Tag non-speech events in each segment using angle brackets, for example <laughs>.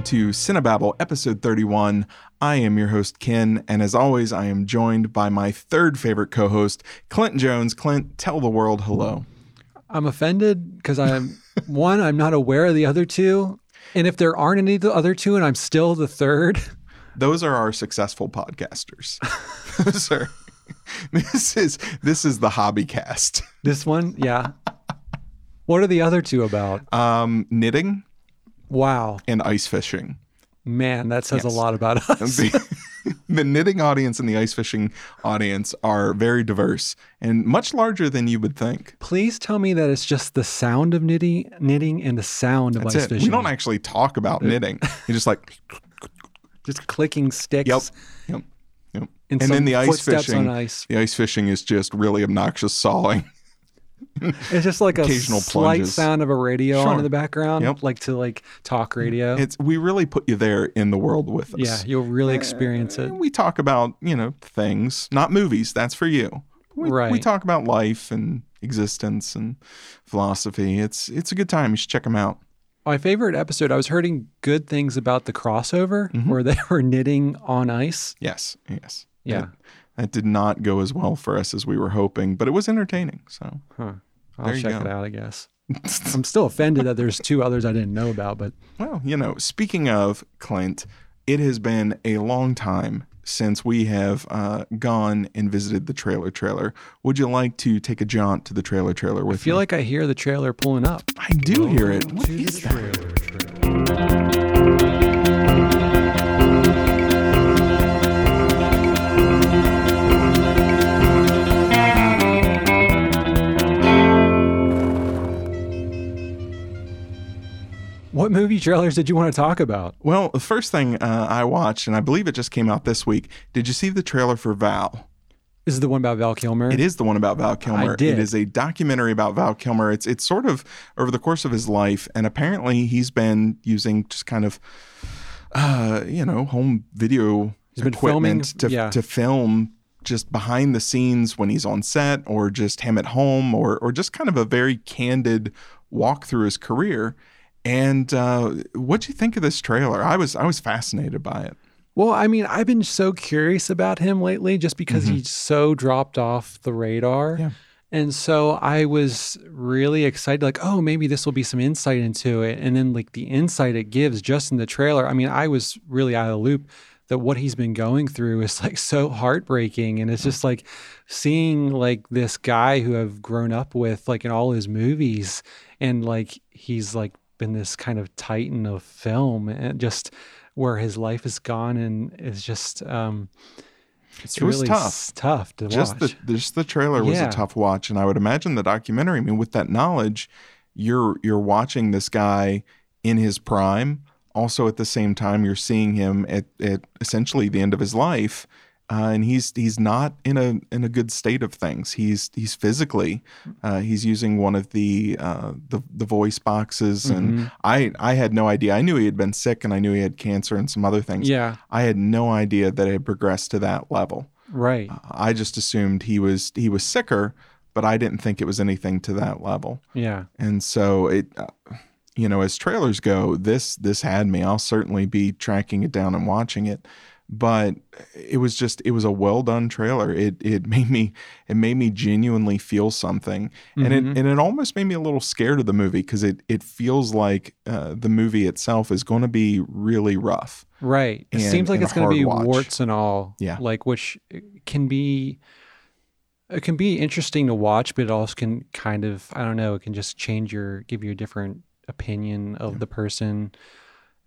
Welcome to Cinebabble, episode 31. I am your host, Ken, and as always, I am joined by my third favorite co host, Clint Jones. Clint, tell the world hello. I'm offended because I'm <laughs> one, I'm not aware of the other two. And if there aren't any of the other two and I'm still the third, Those are our successful podcasters. <laughs> Sir. this is this is the hobby cast. this one, yeah. What are the other two about? Um, knitting Wow. and ice fishing. Man, that says Yes. a lot about <laughs> us. the, the knitting audience and the ice fishing audience are very diverse and much larger than you would think. Please tell me that it's just the sound of knitting, knitting and the sound of That's ice it. fishing. We don't actually talk about knitting. You're just like <laughs> just clicking sticks. yep, yep, yep. And, And then the ice fishing. on ice. The ice fishing is just really obnoxious sawing. <laughs> It's just like a Occasional slight plunges. sound of a radio on in the background, Yep. like to like talk radio. It's we really put you there in the world with us. yeah, you'll really experience it. We talk about you know things, not movies. That's for you. We, We talk about life and existence and philosophy. It's it's a good time. You should check them out. My favorite episode, I was hearing good things about the crossover Mm-hmm. where they <laughs> were knitting on ice. Yes, yes. Yeah. That, did not go as well for us as we were hoping, but it was entertaining. So Huh. I'll check go. it out, I guess. <laughs> I'm still offended that there's two others I didn't know about, but Well, you know, speaking of Clint, it has been a long time since we have uh, gone and visited the trailer trailer. Would you like to take a jaunt to the trailer trailer with I feel me? like I hear the trailer pulling up. I do hear it. What is that? What movie trailers did you want to talk about? Well, the first thing uh, I watched, and I believe it just came out this week. Did you see the trailer for Val? This is the one about Val Kilmer. It is the one about Val Kilmer. did. It is a documentary about Val Kilmer. It's it's sort of over the course of his life, and apparently he's been using just kind of, uh, you know, home video He's been filming- equipment to yeah. to film just behind the scenes when he's on set, or just him at home, or or just kind of a very candid walk through his career. And uh, what do you think of this trailer? I was I was fascinated by it. Well, I mean, I've been so curious about him lately just because he's so dropped off the radar. Mm-hmm. Yeah. And so I was really excited, like, oh, maybe this will be some insight into it. And then, like, the insight it gives just in the trailer. I mean, I was really out of the loop that what he's been going through is like so heartbreaking. And it's just like seeing like this guy who I've grown up with, like, in all his movies. And like, he's like been this kind of titan of film and just where his life has gone and is just, um, it's It was really tough. tough to just watch. the just the trailer was Yeah. a tough watch and i would imagine the documentary i mean with that knowledge you're you're watching this guy in his prime also at the same time you're seeing him at, at essentially the end of his life uh, and he's he's not in a in a good state of things. He's he's physically uh, he's using one of the uh, the the voice boxes, and I I had no idea. I knew he had been sick, and I knew he had cancer and some other things. yeah, I had no idea that it had progressed to that level. right. I just assumed he was he was sicker, but I didn't think it was anything to that level. Yeah. And so it, uh, you know, as trailers go, this this had me. I'll certainly be tracking it down and watching it. But it was just it was a well done trailer. It it made me it made me genuinely feel something, and it and it almost made me a little scared of the movie because it it feels like uh, the movie itself is going to be really rough. Right. It seems like it's going to be watch. warts and all. Yeah. Like which can be it can be interesting to watch, but it also can kind of I don't know, it can just change your give you a different opinion of the person.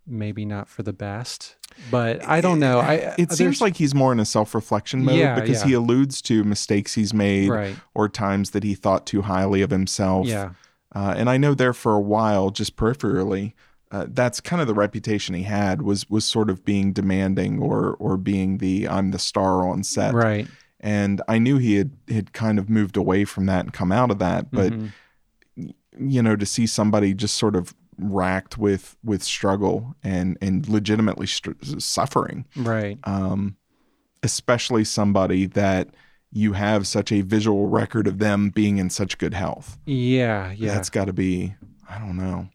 Maybe not for the best, but I don't know. I It seems like he's more in a self reflection mode Yeah, because yeah. he alludes to mistakes he's made right. or times that he thought too highly of himself. Yeah. Uh, and I know there for a while, just peripherally, uh, that's kind of the reputation he had was was sort of being demanding or or being the I'm the star on set. Right. And I knew he had had kind of moved away from that and come out of that, but Mhm. you know, to see somebody just sort of racked with with struggle and and legitimately str- suffering, right. um, especially somebody that you have such a visual record of them being in such good health. Yeah. Yeah. That's got to be, I don't know.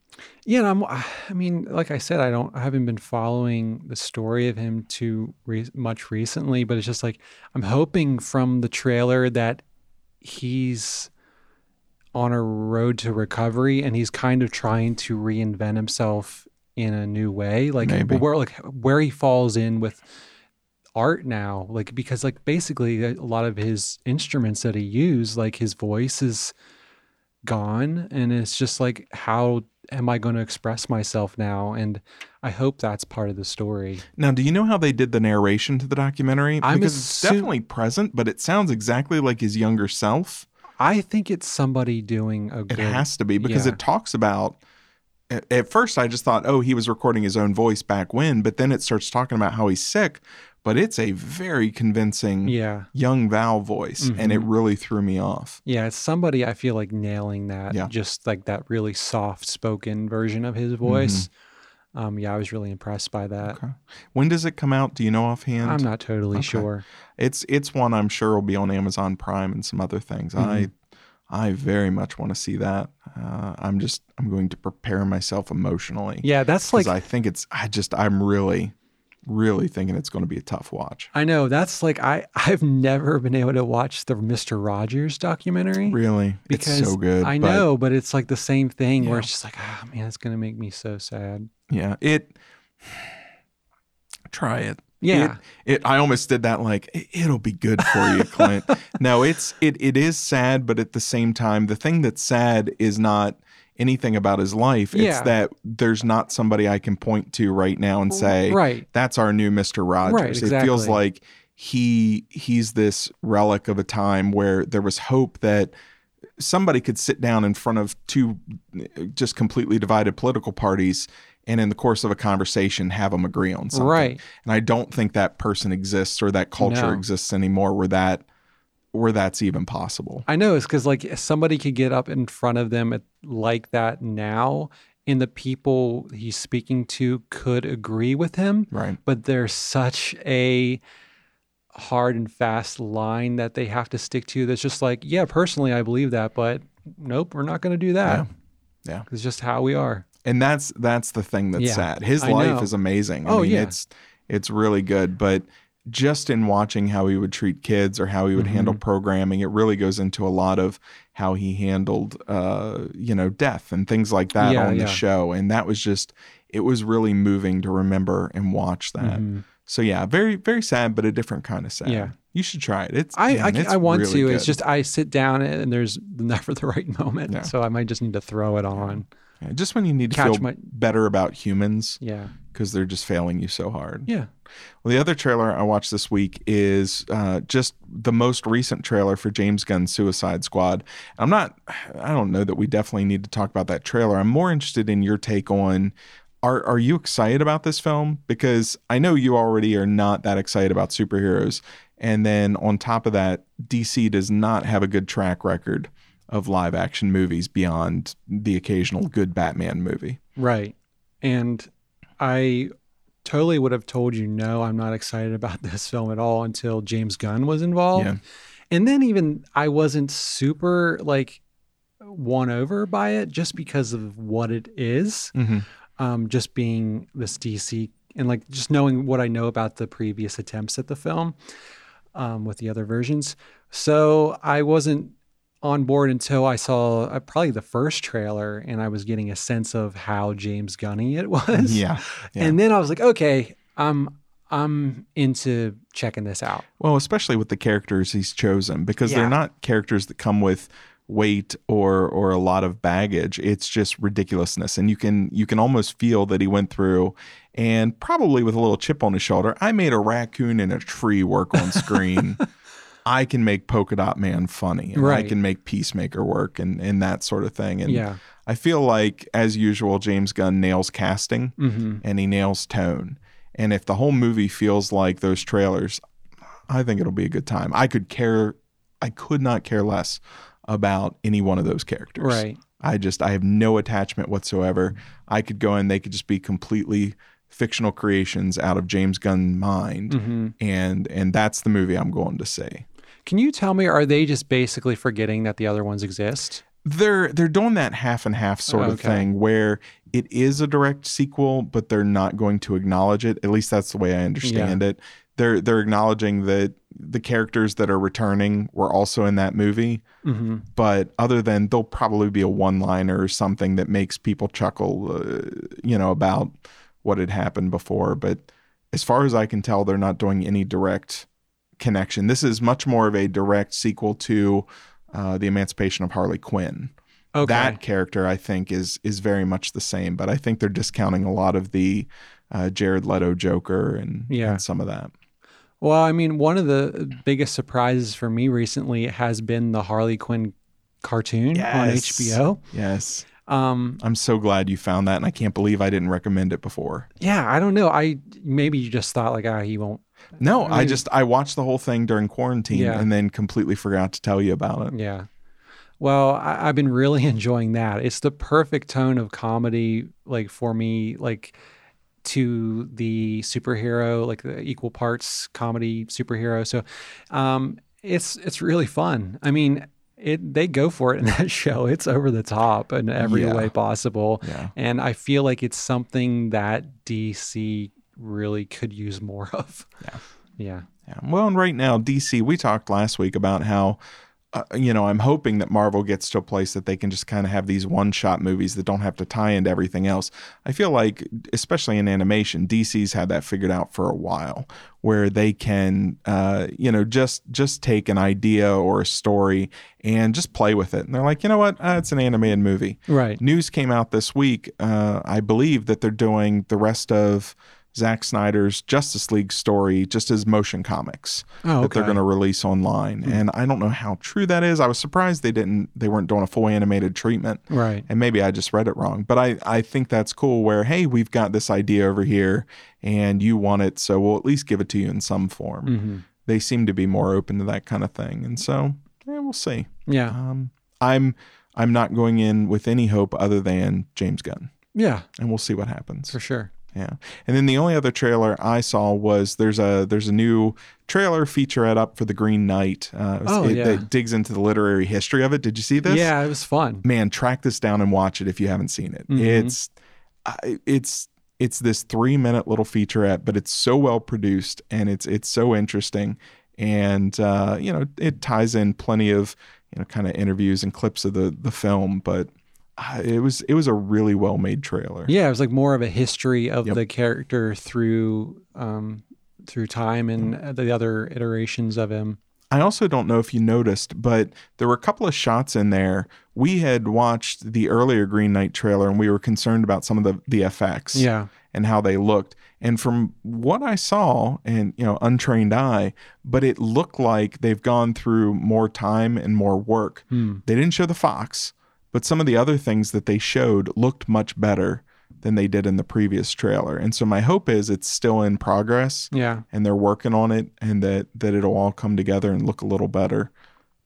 Yeah, and I'm. I mean, like I said, I don't. I haven't been following the story of him too re- much recently, but it's just like I'm hoping from the trailer that he's on a road to recovery and he's kind of trying to reinvent himself in a new way, like Maybe. where like where he falls in with art now, like because like basically a lot of his instruments that he used, like his voice is gone and it's just like how am I going to express myself now? And I hope that's part of the story. Now, do you know how they did the narration to the documentary? I'm because it's definitely present, but it sounds exactly like his younger self. I think it's somebody doing a good It good. has to be because yeah. it talks about. At first, I just thought, oh, he was recording his own voice back when, but then it starts talking about how he's sick. But it's a very convincing yeah, young Val voice, and it Mhm. really threw me off. yeah, it's somebody I feel like nailing that. Yeah. just like that really soft spoken version of his voice. Um, yeah, I was really impressed by that. Mm-hmm. Okay. When does it come out? Do you know offhand? I'm not totally Okay. sure. It's it's one I'm sure will be on Amazon Prime and some other things. I Mm-hmm. I very much want to see that. Uh, I'm just I'm going to prepare myself emotionally. Yeah, that's like I think it's I just I'm really really thinking it's going to be a tough watch. I know that's like I I've never been able to watch the Mister Rogers documentary Really, because it's so good. I but know, but it's like the same thing where it's just like, ah, man, it's gonna make me so sad. Yeah, it. <sighs> Try it. Yeah, It, it. I almost did that. Like "It- it'll be good for you, <laughs> Clint. no, it's it. It is sad, but at the same time, the thing that's sad is not anything about his life. It's that there's not somebody I can point to right now and say, right. that's our new Mister Rogers. It feels like he he's this relic of a time where there was hope that somebody could sit down in front of two uh, just completely divided political parties and in the course of a conversation have them agree on something. Right. And I don't think that person exists or that culture No. exists anymore where that where that's even possible. I know it's because like somebody could get up in front of them at, like that now, and the people he's speaking to could agree with him, Right. but there's such a hard and fast line that they have to stick to. That's just like, yeah, personally, I believe that, but nope, we're not going to do that. Yeah. Yeah. It's just how we are. And that's that's the thing that's Yeah, sad. His I life know. is amazing. I Oh, mean, yeah. it's it's really good, but just in watching how he would treat kids or how he would handle Mm-hmm. programming, it really goes into a lot of how he handled uh, you know, death and things like that Yeah, on the show. And that was just it was really moving to remember and watch that. Mhm. So yeah, very very sad, but a different kind of sad. Yeah. You should try it. It's I, man, I, it's I want really to. It's just I sit down and there's <laughs> never the right moment, Yeah. so I might just need to throw it on. Yeah, just when you need to Catch feel my- better about humans Yeah, because they're just failing you so hard. yeah. Well, the other trailer I watched this week is uh, just the most recent trailer for James Gunn's Suicide Squad. I'm not, I don't know that we definitely need to talk about that trailer. I'm more interested in your take on. Are are you excited about this film? Because I know you already are not that excited about superheroes, and then on top of that, DC does not have a good track record of live action movies beyond the occasional good Batman movie. Right. And I totally would have told you no, I'm not excited about <laughs> this film at all until James Gunn was involved. Yeah. And then even I wasn't super like won over by it just because of what it is. Mm-hmm. Um, just being this DC and like just knowing what I know about the previous attempts at the film um, with the other versions. So I wasn't on board until I saw uh, probably the first trailer and I was getting a sense of how James Gunny it <laughs> was. Yeah. yeah. And then I was like, okay, I'm I'm into checking this out. Well, especially with the characters he's chosen, because Yeah. they're not characters that come with weight or or a lot of baggage. It's just ridiculousness, and you can you can almost feel that he went through, and probably with a little chip on his shoulder. I made a raccoon and a tree work on screen. <laughs> I can make Polka Dot Man funny, and I can make Peacemaker work, and and that sort of thing. And Yeah. I feel like, as usual, James Gunn nails casting hmm and he nails tone. And if the whole movie feels like those trailers, I think it'll be a good time. I could care, I could not care less about any one of those characters. Right. I just, I have no attachment whatsoever. I could go in, they could just be completely fictional creations out of James Gunn mind. hmm And, and that's the movie I'm going to see. Can you tell me, are they just basically forgetting that the other ones exist? They're they're doing that half and half sort of thing where it is a direct sequel, but they're not going to acknowledge it. At least that's the way I understand it. They're they're acknowledging that the characters that are returning were also in that movie, hmm but other than there'll probably be a one liner or something that makes people chuckle, uh, you know, about what had happened before. But as far as I can tell, they're not doing any direct connection. This is much more of a direct sequel to uh, the Emancipation of Harley Quinn. Okay. That character, I think, is is very much the same, but I think they're discounting a lot of the uh, Jared Leto Joker and, Yeah. and some of that. Well, I mean, one of the biggest surprises for me recently has been the Harley Quinn cartoon on HBO. Yes, Um, I'm so glad you found that, and I can't believe I didn't recommend it before. yeah, I don't know. I maybe you just thought like, ah, he won't. No, I I, just I watched the whole thing during quarantine Yeah. and then completely forgot to tell you about it. Yeah. Well, I, I've been really <laughs> enjoying that. It's the perfect tone of comedy, like for me, like to the superhero, like the equal parts comedy superhero. So, um, it's it's really fun. I mean, it they go for it in <laughs> that show. It's over the top in every Yeah. way possible, Yeah. and I feel like it's something that DC really could use more <laughs> of. Yeah. Yeah. Yeah. Well, and right now, DC, we talked last week about how, uh, you know, I'm hoping that Marvel gets to a place that they can just kind of have these one shot movies that don't have to tie into everything else. I feel like, especially in animation, DC's had that figured out for a while where they can, uh, you know, just just take an idea or a story and just play with it. And they're like, you know what? Uh, it's an animated movie. Right. News came out this week, uh, I believe, that they're doing the rest of Zack Snyder's Justice League story just as motion comics Oh, that they're. Hmm. going to release online. And I don't know how true that is. I was surprised they didn't they weren't doing a full animated treatment. Right. And maybe I just read it wrong. But I, I think that's cool where, hey, we've got this idea over here and you want it, so we'll at least give it to you in some form. hmm They seem to be more open to that kind of thing. And so yeah, we'll see. Yeah. Um, I'm I'm not going in with any hope other than James Gunn. Yeah. And we'll see what happens. For sure. Yeah. And then the only other trailer I saw was there's a there's a new trailer featurette up for the Green Knight. Uh, Oh, it, yeah. that digs into the literary history of it. Did you see this? Yeah, it was fun. Man, track this down and watch it if you haven't seen it. Mhm. It's it's it's this three minute little featurette, but it's so well produced and it's it's so interesting. And uh, you know, it ties in plenty of you know kind of interviews and clips of the the film, but it was it was a really well made trailer. Yeah, it was like more of a history of Yep. the character through um through time and Mm. the other iterations of him. I also don't know if you noticed, but there were a couple of shots in there. We had watched the earlier Green Knight trailer and we were concerned about some of the, the effects Yeah. and how they looked. And from what I saw, and you know, untrained eye, but it looked like they've gone through more time and more work. Hmm. They didn't show the fox, but some of the other things that they showed looked much better than they did in the previous trailer. And so my hope is it's still in progress Yeah. and they're working on it and that that it'll all come together and look a little better.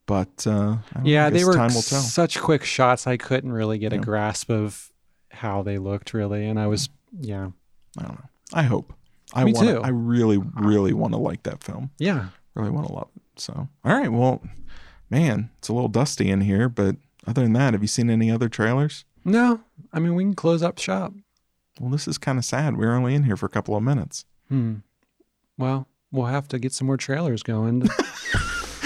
But uh, Yeah, they were time will tell. such quick shots I couldn't really get a grasp of how they looked really and I was yeah. I don't know. I hope. I Me want. too. I really, really want to like that film. Yeah. Really want to love it. So, all right. Well, man, it's a little dusty in here, but other than that, have you seen any other trailers? No, I mean we can close up shop. Well, this is kind of sad. We're only in here for a couple of minutes. Hmm. Well, we'll have to get some more trailers going. <laughs>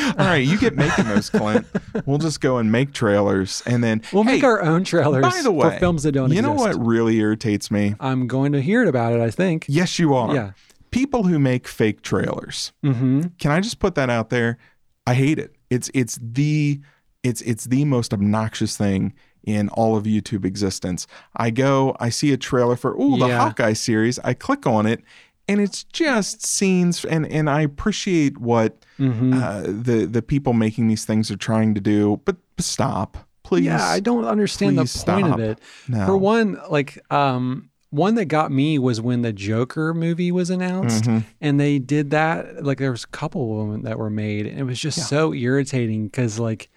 <laughs> All right, you get making those, Clint. We'll just go and make trailers, and then We'll hey, make our own trailers by the way, for films that don't you know what really irritates me? I'm going to hear about it, I think. Yes, you are. Yeah. People who make fake trailers. Mm-hmm. Can I just put that out there? I hate it. It's it's the it's it's the most obnoxious thing in all of YouTube existence. I go, I see a trailer for oh the Yeah. Hawkeye series. I click on it, and it's just scenes. And and I appreciate what Mm-hmm. uh, the the people making these things are trying to do, but stop, please. Yeah, I don't understand the point stop. of it. no. For one, like um one that got me was when the Joker movie was announced Mhm. and they did that like there was a couple of them that were made and it was just Yeah. so irritating cuz like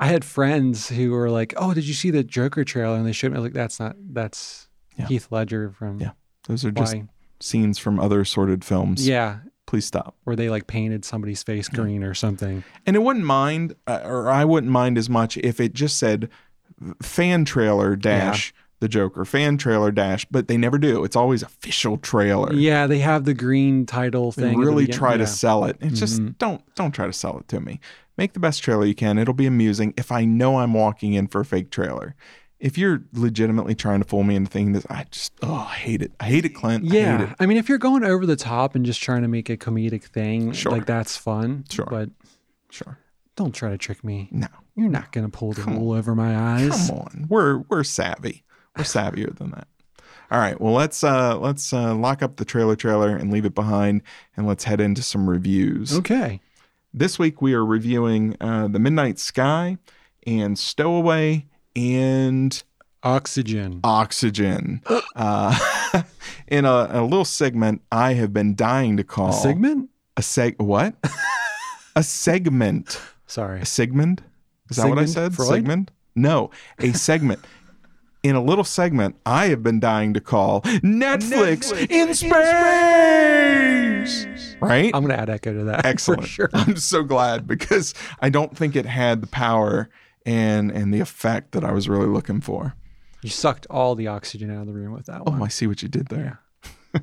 I had friends who were like, "Oh, did you see the Joker trailer?" and they showed me like that's not that's Yeah. Heath Ledger from Yeah. Those are just why. scenes from other assorted films. Yeah. Please stop. where they like painted somebody's face green or something. And it wouldn't mind, uh, or I wouldn't mind as much if it just said fan trailer dash the Joker, fan trailer dash, but they never do. It's always official trailer. Yeah, they have the green title thing. at the really begin- try to sell it. It's just don't don't try to sell it to me. Make the best trailer you can. It'll be amusing if I know I'm walking in for a fake trailer. If you're legitimately trying to fool me into thinking this, I just oh I hate it. I hate it, Clint. I hate Yeah, it. I mean, if you're going over the top and just trying to make a comedic thing, Sure. like that's fun. Sure. but Sure. don't try to trick me. No. You're not gonna pull the wool over my eyes. Come on. We're we're savvy. We're savvier than that. All right. Well, let's uh let's uh lock up the trailer trailer and leave it behind and let's head into some reviews. Okay. This week we are reviewing uh The Midnight Sky and Stowaway and Oxygen. Oxygen. <gasps> uh <laughs> in a, a little segment I have been dying to call A segment? a seg what? <laughs> a segment. Sorry. A segment? Is that what I said? Freud? Segment? No, a segment. In a little segment, I have been dying to call Netflix, in space. Right? I'm gonna add echo to that. Excellent. For sure. <laughs> I'm so glad because I don't think it had the power and and the effect that I was really looking for. You sucked all the oxygen out of the room with that Oh, one. I see what you did there. <laughs>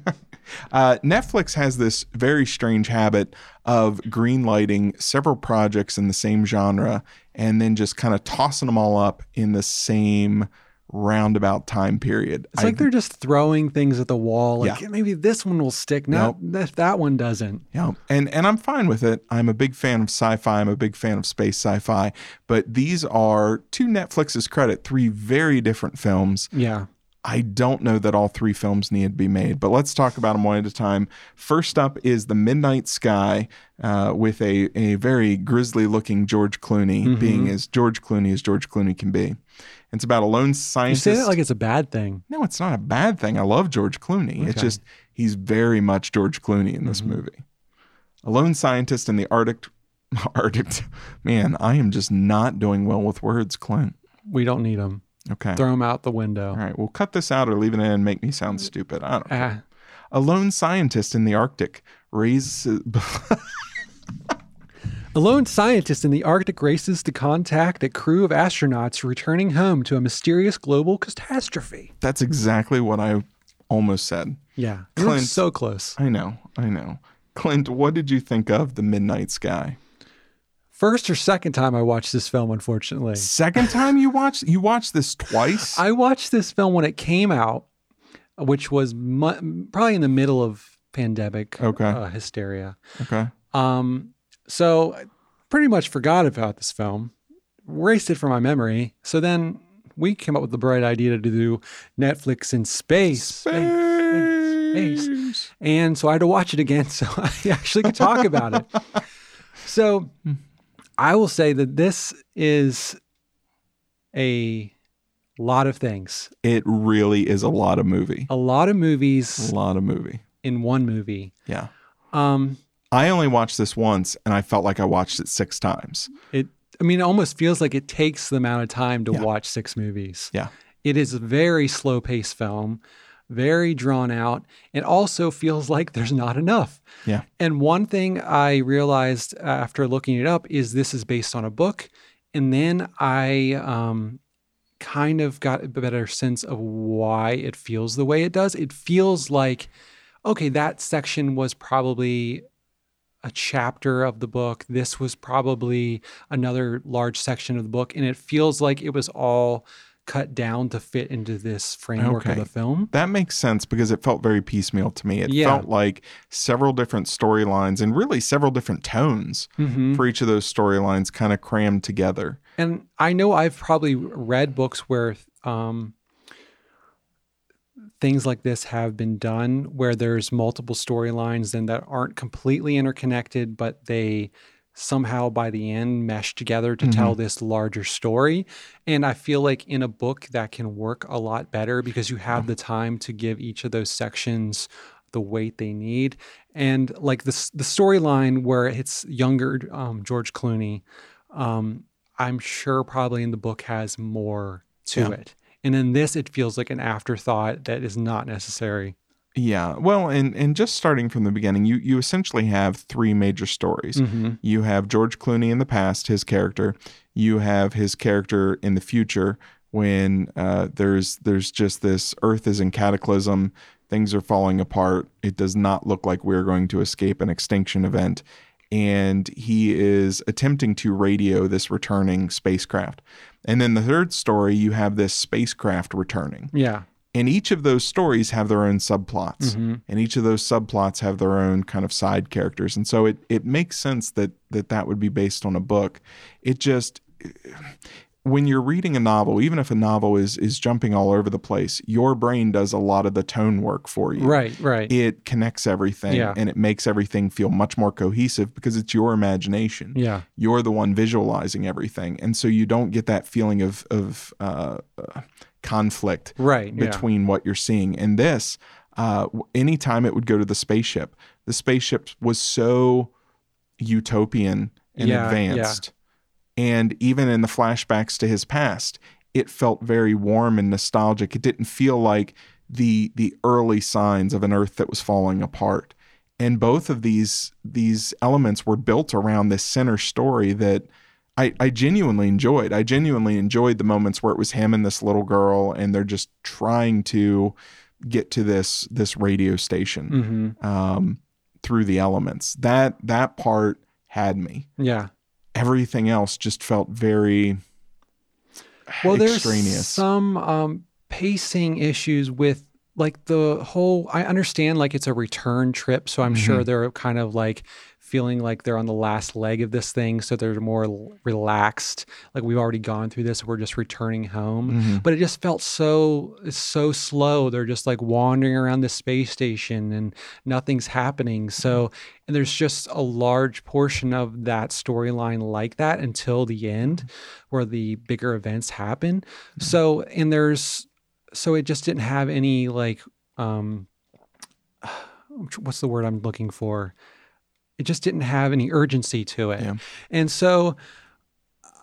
uh, Netflix has this very strange habit of greenlighting several projects in the same genre and then just kind of tossing them all up in the same roundabout time period. It's I- like they're just throwing things at the wall. Like Yeah. maybe this one will stick. No, that, that one doesn't. Yeah, and and I'm fine with it. I'm a big fan of sci-fi. I'm a big fan of space sci-fi. But these are, to Netflix's credit, three very different films. Yeah. I don't know that all three films need to be made, but let's talk about them one at a time. First up is The Midnight Sky uh, with a, a very grisly looking George Clooney, being as George Clooney as George Clooney can be. It's about a lone scientist. You say that like it's a bad thing. no, it's not a bad thing. I love George Clooney. It's just he's very much George Clooney in this movie. A lone scientist in the Arctic. <laughs> Arctic. Man, I am just not doing well with words, Clint. We don't need them. Okay. Throw them out the window. All right, we'll cut this out or leave it in and make me sound stupid. I don't know. Ah, A lone scientist in the Arctic raises. <laughs> <laughs> A lone scientist in the Arctic races to contact a crew of astronauts returning home to a mysterious global catastrophe. That's exactly what I almost said. Yeah. Clint. so close. I know, I know. Clint, what did you think of The Midnight Sky? First or second time I watched this film, unfortunately. Second time you watched you watched this twice? <laughs> I watched this film when it came out, which was mu- probably in the middle of pandemic Okay. uh, hysteria. okay. Um, so I pretty much forgot about this film, erased it from my memory. So then we came up with the bright idea to do Netflix in space. Space. Space. And so I had to watch it again <laughs> so I actually could talk about it. So I will say that this is a lot of things, It really is a lot of movie. a lot of movies A lot of movie. in one movie. Yeah. Um, I only watched this once and I felt like I watched it six times. it, I mean, it almost feels like it takes the amount of time to Yeah. watch six movies. Yeah. It is a very slow paced film, very drawn out. It also feels like there's not enough. Yeah. And one thing I realized after looking it up is this is based on a book. And then I um, kind of got a better sense of why it feels the way it does. It feels like, okay, that section was probably a chapter of the book. This was probably another large section of the book. And it feels like it was all cut down to fit into this framework Okay. of the film. That makes sense because it felt very piecemeal to me. It Yeah. felt like several different storylines and really several different tones Mm-hmm. for each of those storylines kind of crammed together. And I know I've probably read books where um, things like this have been done, where there's multiple storylines and that aren't completely interconnected, but they somehow by the end mesh together to tell this larger story. And I feel like in a book that can work a lot better because you have the time to give each of those sections the weight they need. And like this, the storyline where it's younger um, George Clooney, um, I'm sure probably in the book has more to Yeah. it. And in this, it feels like an afterthought that is not necessary. Yeah. Well, and and just starting from the beginning, you you essentially have three major stories. Mm-hmm. You have George Clooney in the past, his character. You have his character in the future when uh, there's there's just this Earth is in cataclysm, things are falling apart. It does not look like we're going to escape an extinction event, and he is attempting to radio this returning spacecraft. And then the third story, you have this spacecraft returning. Yeah. And each of those stories have their own subplots. Mhm. And each of those subplots have their own kind of side characters. And so it, it makes sense that, that that would be based on a book. It just, when you're reading a novel, even if a novel is, is jumping all over the place, your brain does a lot of the tone work for you. Right. Right. It connects everything Yeah. and it makes everything feel much more cohesive because it's your imagination yeah. you're the one visualizing everything and so you don't get that feeling of of uh, uh, conflict Right. yeah. between what you're seeing and this uh, anytime it would go to the spaceship the spaceship was so utopian and Yeah, advanced and even in the flashbacks to his past it felt very warm and nostalgic it didn't feel like the the early signs of an earth that was falling apart and both of these these elements were built around this center story that I, I genuinely enjoyed. I genuinely enjoyed the moments where it was him and this little girl, and they're just trying to get to this this radio station hmm um, through the elements. That that part had me. Yeah. Everything else just felt very Well, there's some um, pacing issues with like the whole. I understand like it's a return trip, so I'm Mm-hmm. sure they're kind of like feeling like they're on the last leg of this thing, so they're more relaxed. Like we've already gone through this, we're just returning home. Mhm. But it just felt so so slow. They're just like wandering around the space station and nothing's happening. So and there's just a large portion of that storyline like that until the end where the bigger events happen. So and there's so it just didn't have any like um <sighs> what's the word I'm looking for? It just didn't have any urgency to it. Yeah. And so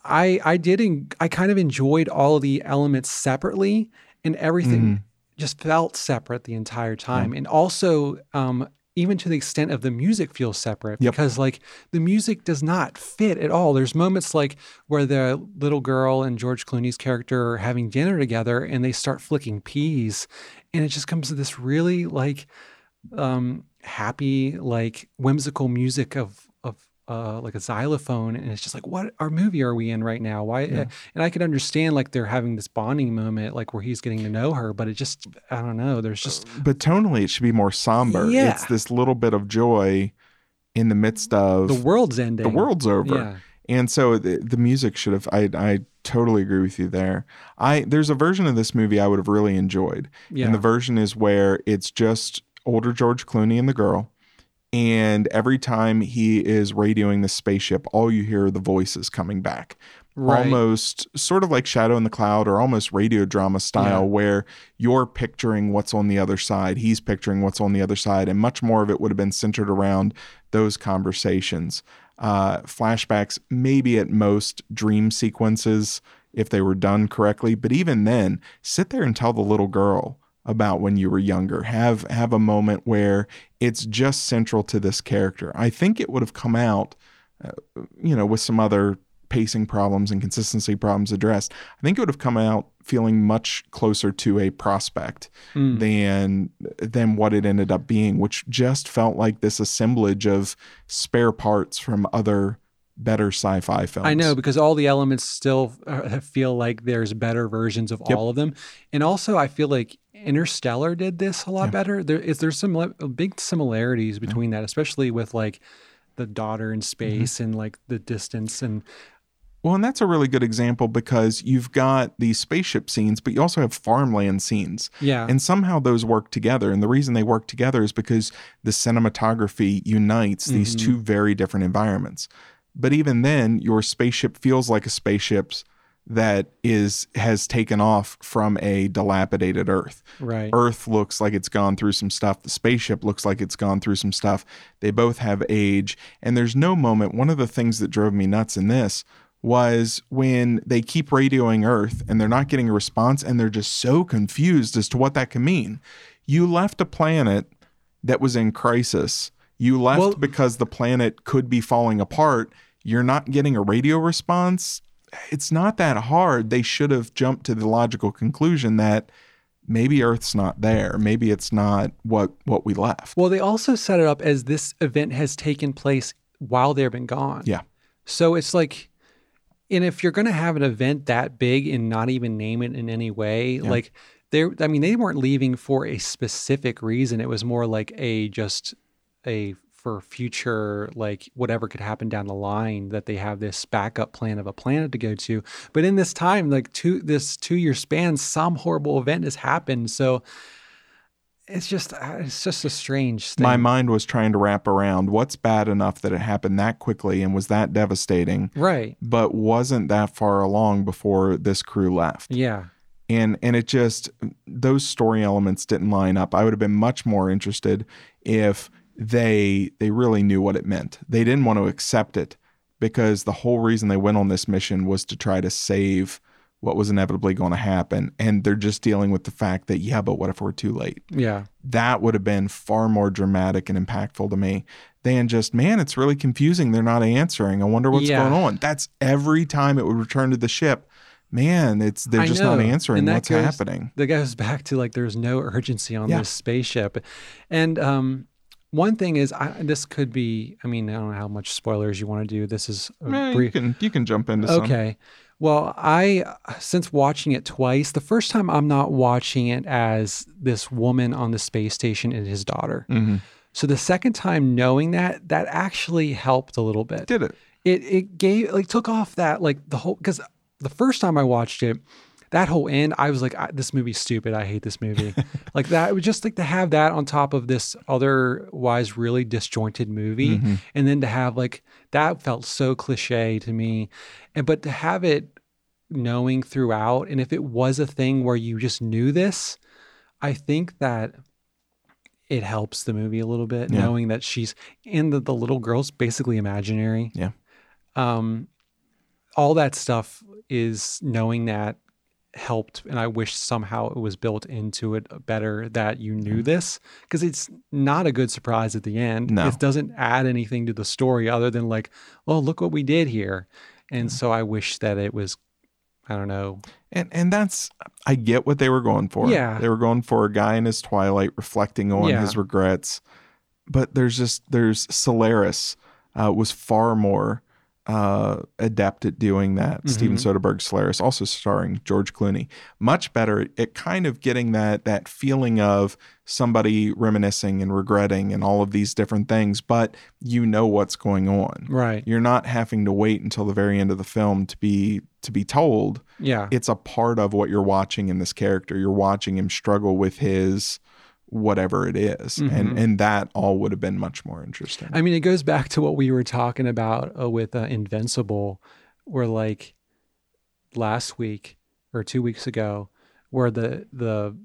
I I did en- I kind of enjoyed all of the elements separately and everything Mhm. just felt separate the entire time. And also um even to the extent of the music feels separate Yep. because like the music does not fit at all. There's moments like where the little girl and George Clooney's character are having dinner together and they start flicking peas and it just comes to this really like um happy like whimsical music of of uh like a xylophone and it's just like what our movie are we in right now why eh, Yeah. and i could understand like they're having this bonding moment like where he's getting to know her but it just i don't know there's just uh, but tonally, it should be more somber. Yeah. It's this little bit of joy in the midst of the world's ending the world's over. yeah And so uh, the, the music should have. I I totally agree with you there. I there's a version of this movie I would have really enjoyed, yeah and the version is where it's just older George Clooney and the girl, and every time he is radioing the spaceship, all you hear are the voices coming back, right almost sort of like Shadow in the Cloud or almost radio drama style, Yeah. where you're picturing what's on the other side, he's picturing what's on the other side, and much more of it would have been centered around those conversations. Uh, flashbacks, maybe at most dream sequences if they were done correctly, but even then, sit there and tell the little girl about when you were younger. Have have a moment where it's just central to this character. I think it would have come out, uh, you know, with some other pacing problems and consistency problems addressed. I think it would have come out feeling much closer to a prospect Mm. than than what it ended up being, which just felt like this assemblage of spare parts from other better sci-fi films. I know because all the elements still uh, feel like there's better versions of Yep. all of them, and also I feel like Interstellar did this a lot Yeah. better. There is there's some big similarities between that, especially with like the daughter in space and like the distance and Well, and that's a really good example because you've got these spaceship scenes, but you also have farmland scenes. yeah, And somehow those work together. And the reason they work together is because the cinematography unites these Mhm. two very different environments. But even then, your spaceship feels like a spaceship's that is has taken off from a dilapidated Earth. right, Earth looks like it's gone through some stuff. The spaceship looks like it's gone through some stuff. They both have age. And there's no moment. One of the things that drove me nuts in this was when they keep radioing Earth and they're not getting a response and they're just so confused as to what that can mean. You left a planet that was in crisis. You left Well- because the planet could be falling apart. You're not getting a radio response. It's not that hard. They should have jumped to the logical conclusion that maybe Earth's not there. Maybe it's not what what we left. Well, they also set it up as this event has taken place while they've been gone. Yeah. So it's like, and if you're going to have an event that big and not even name it in any way, like they, I mean, they weren't leaving for a specific reason. It was more like a just a for future, like whatever could happen down the line that they have this backup plan of a planet to go to. But in this time, like two, this two year span, some horrible event has happened. So it's just, uh, it's just a strange thing. My mind was trying to wrap around what's bad enough that it happened that quickly and was that devastating, right. but wasn't that far along before this crew left. Yeah. and and it just those story elements didn't line up. I would have been much more interested if they they really knew what it meant. They didn't want to accept it because the whole reason they went on this mission was to try to save what was inevitably going to happen and they're just dealing with the fact that yeah, but what if we're too late? Yeah. That would have been far more dramatic and impactful to me than just man, it's really confusing. They're not answering. I wonder what's Yeah. going on. That's every time it would return to the ship. Man, it's they're I just not answering what's goes- happening. that goes back to like there's no urgency on Yeah. this spaceship and um one thing is I, this could be i mean i don't know how much spoilers you want to do this is a Eh, you can you can jump into some. okay well i since watching it twice the first time i'm not watching it as this woman on the space station and his daughter Mhm. so the second time knowing that that actually helped a little bit Did it? it it gave like took off that like the whole because the first time I watched it, that whole end, I was like, I, this movie's stupid. I hate this movie. <laughs> like that, it was just like to have that on top of this otherwise really disjointed movie, Mhm. and then to have like that felt so cliche to me, and but to have it knowing throughout, and if it was a thing where you just knew this, I think that it helps the movie a little bit Yeah. knowing that she's and the, the little girl's basically imaginary Yeah. um all that stuff is knowing that helped and i wish somehow it was built into it better that you knew this because it's not a good surprise at the end No. it doesn't add anything to the story other than like oh look what we did here and so i wish that it was i don't know And and that's I get what they were going for. Yeah. They were going for a guy in his twilight reflecting on Yeah. his regrets. But there's just there's Solaris uh, was far more uh, adept at doing that. Steven Mm-hmm. Soderbergh Solaris, also starring George Clooney, much better at, at kind of getting that that feeling of somebody reminiscing and regretting and all of these different things, but you know what's going on. right You're not having to wait until the very end of the film to be to be told yeah it's a part of what you're watching in this character. You're watching him struggle with his whatever it is. and and that all would have been much more interesting. I mean, it goes back to what we were talking about uh, with uh, Invincible, where like last week or two weeks ago, where the the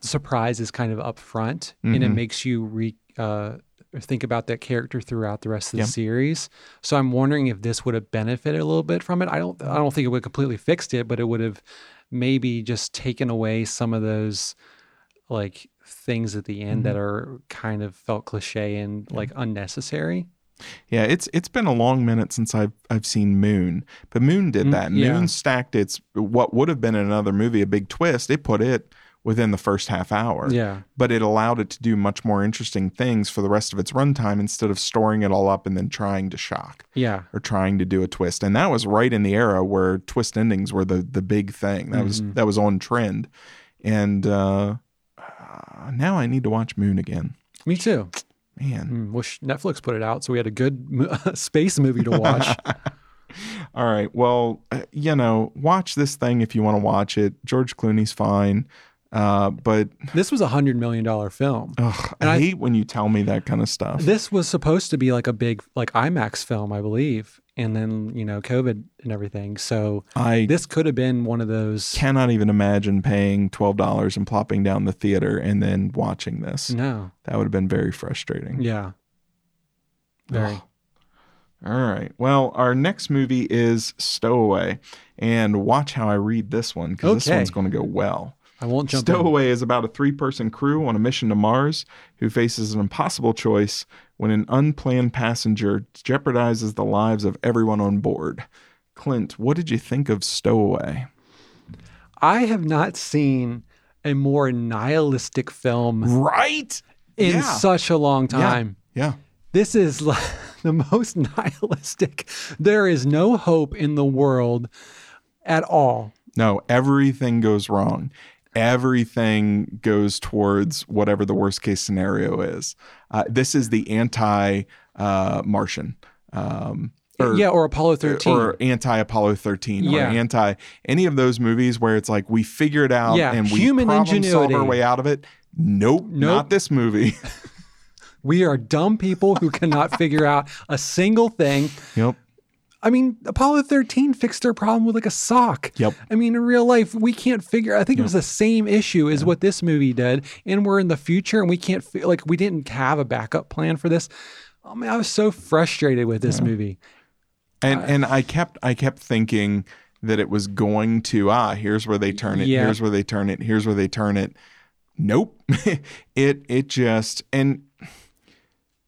surprise is kind of up front and it Mhm. makes you re uh, think about that character throughout the rest of the Yeah. series. So I'm wondering if this would have benefited a little bit from it. I don't I don't think it would have completely fixed it, but it would have maybe just taken away some of those like things at the end that are kind of felt cliche and like unnecessary. yeah, it's it's been a long minute since I've I've seen Moon. But Moon did Mm, that. yeah. Moon stacked its what would have been in another movie a big twist. It put it within the first half hour. Yeah. But it allowed it to do much more interesting things for the rest of its runtime instead of storing it all up and then trying to shock. Yeah. or trying to do a twist. And that was right in the era where twist endings were the the big thing. That was Mhm. that was on trend. And uh, now I need to watch Moon again. Me too. Man. Mm, wish Netflix put it out so we had a good <laughs> space movie to watch. <laughs> All right. Well, uh, you know, watch this thing if you want to watch it. George Clooney's fine. Uh, but this was a hundred million dollar film. ugh, I- hate when you tell me that kind of stuff. This was supposed to be like a big like IMAX film, I believe, and then you know COVID and everything. So I this could have been one of those. cannot even imagine paying twelve dollars and plopping down the theater and then watching this. No. That would have been very frustrating. Yeah. Very. All right. Well, our next movie is Stowaway. And watch how I read this one because this one's going to go well. I won't jump in. Stowaway is about a three person crew on a mission to Mars who faces an impossible choice when an unplanned passenger jeopardizes the lives of everyone on board. Clint, what did you think of Stowaway? I have not seen a more nihilistic film Right? in yeah. such a long time. Yeah. This is like <laughs> the most <laughs> nihilistic. There is no hope in the world at all. No, everything goes wrong. Everything goes towards whatever the worst case scenario is. Uh, this is the anti uh, Martian. Um, or, yeah, or Apollo 13. or anti Apollo 13 Yeah. or anti any of those movies where it's like we figure it out Yeah, and we human problem solve our way out of it. Nope, Nope. not this movie. <laughs> we are dumb people who cannot figure out a single thing. yep. I mean, Apollo 13 fixed their problem with like a sock. Yep. I mean, in real life, we can't figure. I think it was the same issue as what this movie did, and we're in the future, and we can't fi- like we didn't have a backup plan for this. I mean, I was so frustrated with this movie. And and I kept I kept thinking that it was going to ah here's where they turn it Yeah. here's where they turn it here's where they turn it. Nope. <laughs> it it just and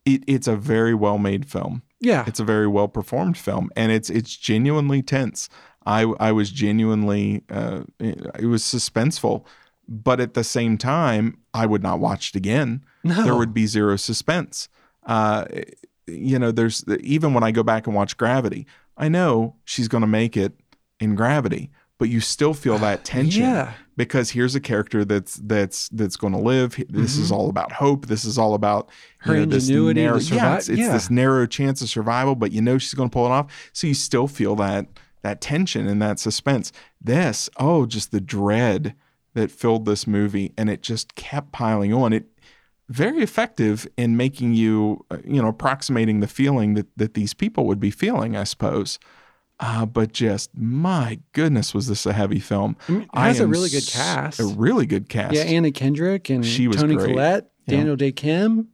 it it's a very well made film. Yeah, It's a very well performed film, and it's it's genuinely tense. I I was genuinely uh, it was suspenseful, but at the same time, I would not watch it again. No. There would be zero suspense. Uh, you know, there's even when I go back and watch Gravity, I know she's going to make it in Gravity, but you still feel that <sighs> tension Yeah. because here's a character that's that's that's going to live. This is all about hope. This is all about Mm-hmm. Her know, ingenuity narrow, Yeah, it's, it's yeah. this narrow chance of survival, but you know she's going to pull it off. So you still feel that that tension and that suspense. This, oh, just the dread that filled this movie, and it just kept piling on. It very effective in making you, uh, you know, approximating the feeling that that these people would be feeling, I suppose. Uh, but just my goodness, was this a heavy film? I mean, it has a really good cast. A really good cast. yeah, Anna Kendrick and She was Toni great. Collette, Yeah. Daniel Dae Kim,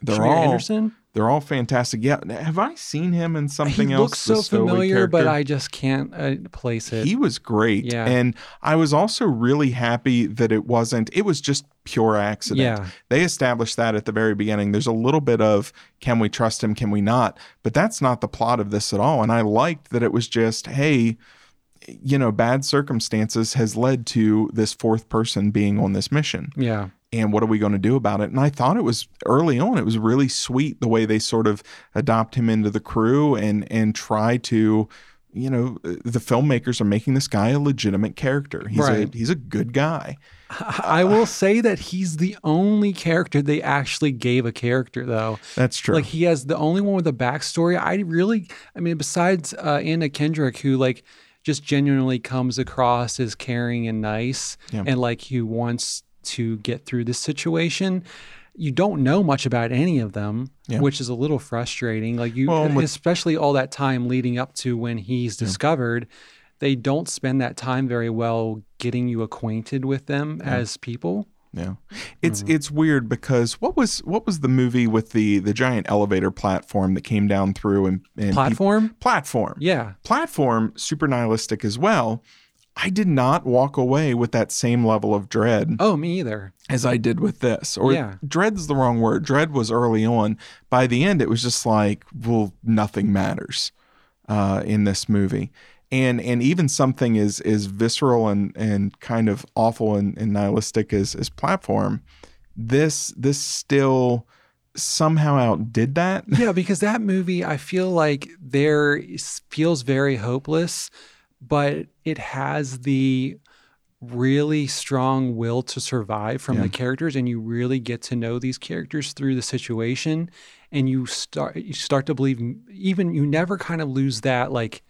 they're Shamier all Anderson. They're all fantastic. Yeah, have I seen him in something else? he else? looks so familiar, but? I just can't uh, place it. he was great. Yeah. And I was also really happy that it wasn't, it was just pure accident. Yeah. They established that at the very beginning. There's a little bit of can we trust him, can we not? But that's not the plot of this at all. And I liked that it was just, hey, you know, bad circumstances has led to this fourth person being on this mission yeah, and what are we going to do about it? And I thought it was early on, it was really sweet the way they sort of adopt him into the crew and and try to, you know, the filmmakers are making this guy a legitimate character. He's Right. a he's a good guy. I will say that he's the only character they actually gave a character, though. That's true. Like he has the only one with a backstory. I really, I mean, besides uh, Anna Kendrick, who like just genuinely comes across as caring and nice, Yeah. and like who wants to get through this situation. You don't know much about any of them, Yeah. which is a little frustrating. Like you, Well, especially all that time leading up to when he's discovered, they don't spend that time very well getting you acquainted with them as people. yeah. It's Mm-hmm. it's weird because what was what was the movie with the the giant elevator platform that came down through and, and Platform, platform. yeah, platform super nihilistic as well i did not walk away with that same level of dread oh, me either. as i did with this. Or Yeah. dread's the wrong word. Dread was early on. By the end it was just like well nothing matters uh, in this movie. And and even something as as visceral and and kind of awful and, and nihilistic as as platform this this still somehow outdid that. Yeah, because that movie, I feel like there feels very hopeless, but it has the really strong will to survive from Yeah. the characters, and you really get to know these characters through the situation, and you start you start to believe. Even you never kind of lose that like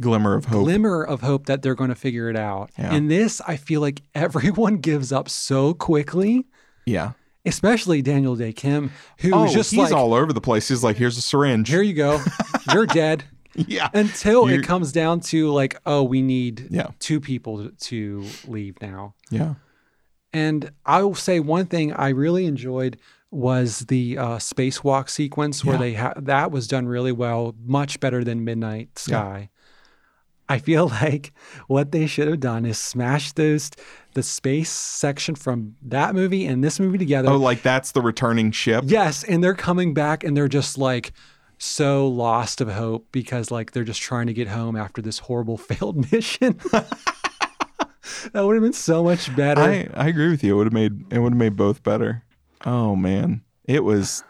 glimmer of hope glimmer of hope that they're going to figure it out. Yeah. In this, I feel like <laughs> everyone gives up so quickly. yeah Especially Daniel Dae Kim, who oh just he's like, all over the place he's like here's a syringe here you go. <laughs> You're dead. <laughs> Yeah. Until You're- it comes down to like, oh, we need Yeah. two people to leave now. Yeah. And I will say one thing I really enjoyed was the uh, spacewalk sequence where Yeah. they ha- that was done really well, much better than Midnight Sky. I feel <laughs> like what they should have done is smash those the space section from that movie and this movie together. Oh, like that's the returning ship. Yes, and they're coming back and they're just like so lost of hope because like they're just trying to get home after this horrible <laughs> failed mission. <laughs> that would have been so much better. I, I agree with you. It would have made it would have made both better. Oh man, it was.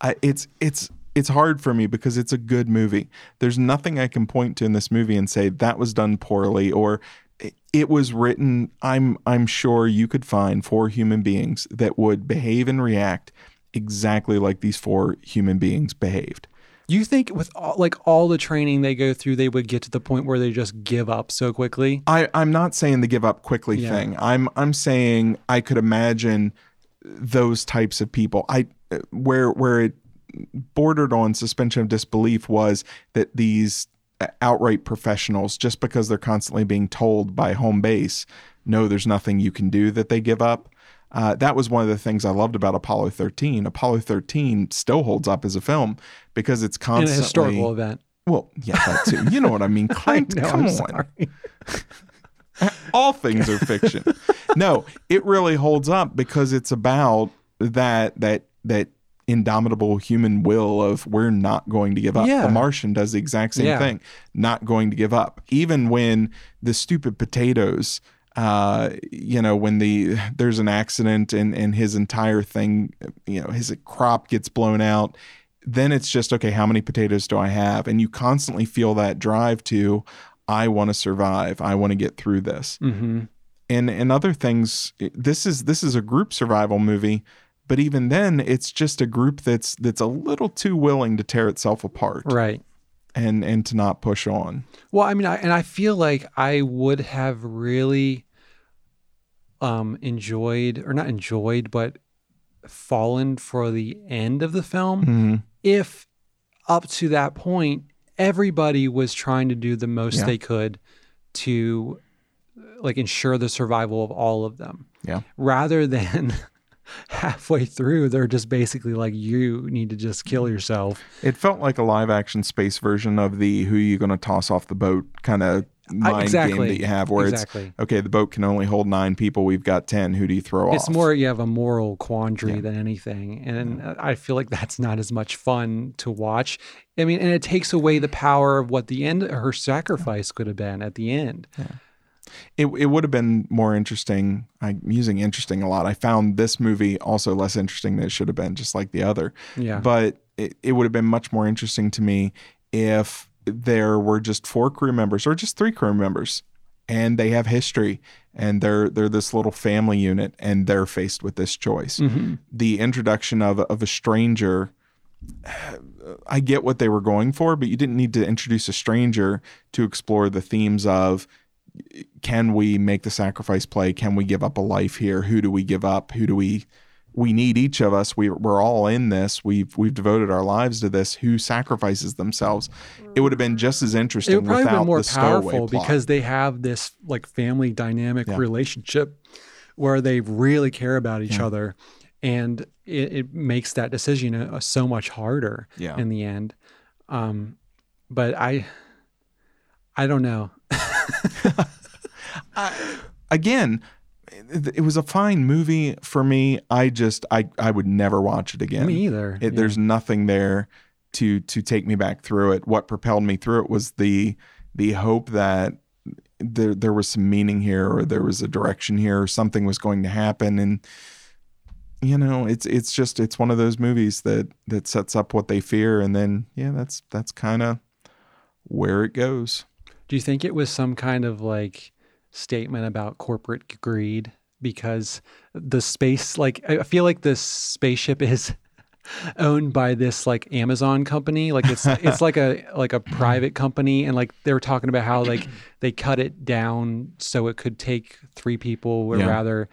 I it's it's it's hard for me because it's a good movie. There's nothing I can point to in this movie and say that was done poorly or it- it was written. I'm I'm sure you could find four human beings that would behave and react exactly like these four human beings behaved. you think with all, like all the training they go through, they would get to the point where they just give up so quickly? I, I'm not saying the give up quickly Yeah. thing. I'm I'm saying I could imagine those types of people. I where where it bordered on suspension of disbelief was that these uh, outright professionals, just because they're constantly being told by home base, no, there's nothing you can do, that they give up. Uh, that was one of the things I loved about Apollo 13. Apollo 13 still holds up as a film because it's In a constantly historical event. well, yeah, that too. You know what I mean, <laughs> I know, come I'm on <laughs> all things are fiction. no, it really holds up because it's about that that that indomitable human will of we're not going to give up. Yeah. The Martian does the exact same Yeah. thing, not going to give up. Even when the stupid potatoes uh you know when the there's an accident and and his entire thing you know his crop gets blown out then it's just okay how many potatoes do i have? And you constantly feel that drive to i want to survive. I want to get through this. Hmm and and other things this is this is a group survival movie but even then it's just a group that's that's a little too willing to tear itself apart. Right. And and to not push on Well, I mean, I, and I feel like I would have really um, enjoyed, or not enjoyed, but fallen for the end of the film Mhm. if up to that point everybody was trying to do the most Yeah. they could to like ensure the survival of all of them yeah rather <laughs> than <laughs> halfway through they're just basically like you need to just kill yourself. It felt like a live action space version of the who are you going to toss off the boat kind of uh, mind game that you have where exactly. it's okay the boat can only hold nine people we've got 10 who do you throw off? it's off? more you have a moral quandary Yeah. than anything and i feel like that's not as much fun to watch. I mean and it takes away the power of what the end her sacrifice could have been at the end it, it would have been more interesting. I'm using interesting a lot. I found this movie also less interesting than it should have been, just like the other. yeah But it, it would have been much more interesting to me if there were just four crew members or just three crew members and they have history and they're they're this little family unit and they're faced with this choice. Mhm. The introduction of of a stranger I get what they were going for, but you didn't need to introduce a stranger to explore the themes of can we make the sacrifice play? Can we give up a life here? Who do we give up? Who do we we need each of us. We we're all in this. We've we've devoted our lives to this. Who sacrifices themselves? It would have been just as interesting it would probably without been more powerful because they have this like family dynamic Yeah. relationship where they really care about each Yeah. other and it, it makes that decision uh, so much harder yeah. in the end um but i i don't know <laughs> Again, it, it was a fine movie for me. I just I I would never watch it again. me either It, Yeah. There's nothing there to to take me back through it. What propelled me through it was the the hope that there there was some meaning here, or there was a direction here, or something was going to happen. And you know, it's it's just it's one of those movies that that sets up what they fear, and then yeah, that's that's kind of where it goes. Do you think it was some kind of like statement about corporate greed? Because the space, like, I feel like this spaceship <laughs> is owned by this like Amazon company. Like it's it's like a like a private company, and like they were talking about how like they cut it down so it could take three people, or Yeah. rather,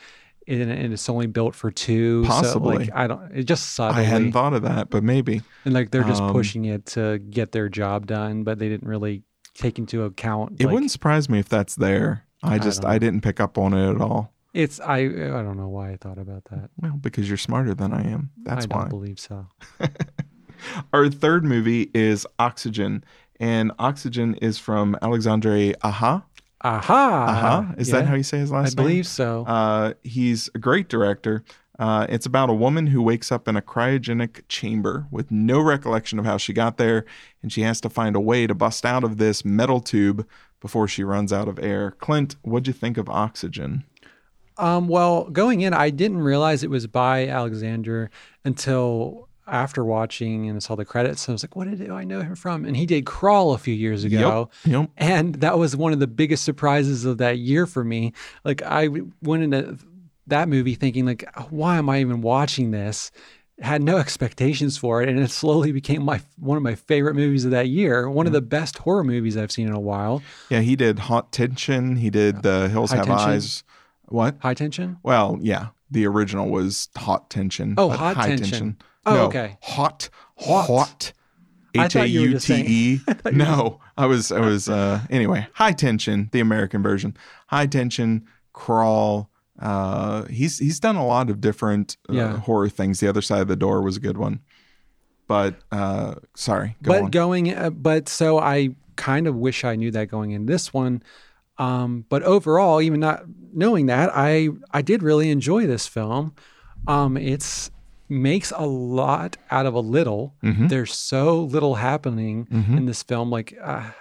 and, and it's only built for two. So Possibly. like I don't. It just subtly, I hadn't thought of that, but maybe. and like they're just um, pushing it to get their job done, but they didn't really take into account. It like, wouldn't surprise me if that's there. I I just I, didn't pick up on it at all. It's I I don't know why I thought about that. Well, because you're smarter than I am. That's why I don't why. believe so. <laughs> Our third movie is Oxygen, and Oxygen is from Alexandre Aja. Aha. Aha. Is that how you say his I last name? I believe so. Uh, he's a great director. Uh, it's about a woman who wakes up in a cryogenic chamber with no recollection of how she got there, and she has to find a way to bust out of this metal tube before she runs out of air. Clint, what'd you think of Oxygen? Um, well, going in, I didn't realize it was by Alexander until after watching and saw the credits. I was like, what did I know him from? And he did Crawl a few years ago. Yep. Yep. And that was one of the biggest surprises of that year for me. Like I went into that movie thinking like, why am I even watching this? Had no <laughs> expectations for it, and it slowly became my one of my favorite movies of that year. One of the best horror movies I've seen in a while. Yeah, he did Haute Tension. He did The Hills High Have Tension? Eyes. What? High tension. Well, yeah, the original was Haute Tension. Oh, Hot High Tension. Oh, no, okay. Hot, Hot. hot. H A U T E. <laughs> No, I was, I was. uh Anyway, High Tension, the American version. High Tension, Crawl. Uh, he's he's done a lot of different uh, Yeah. horror things. The Other Side of the Door was a good one. But uh sorry, go but on. going, uh, but so I kind of wish I knew that going in this one. Um, but overall, even not knowing that, I I did really enjoy this film. Um, it's makes a lot out of a little. Mm-hmm. There's so little happening in this film. Like uh,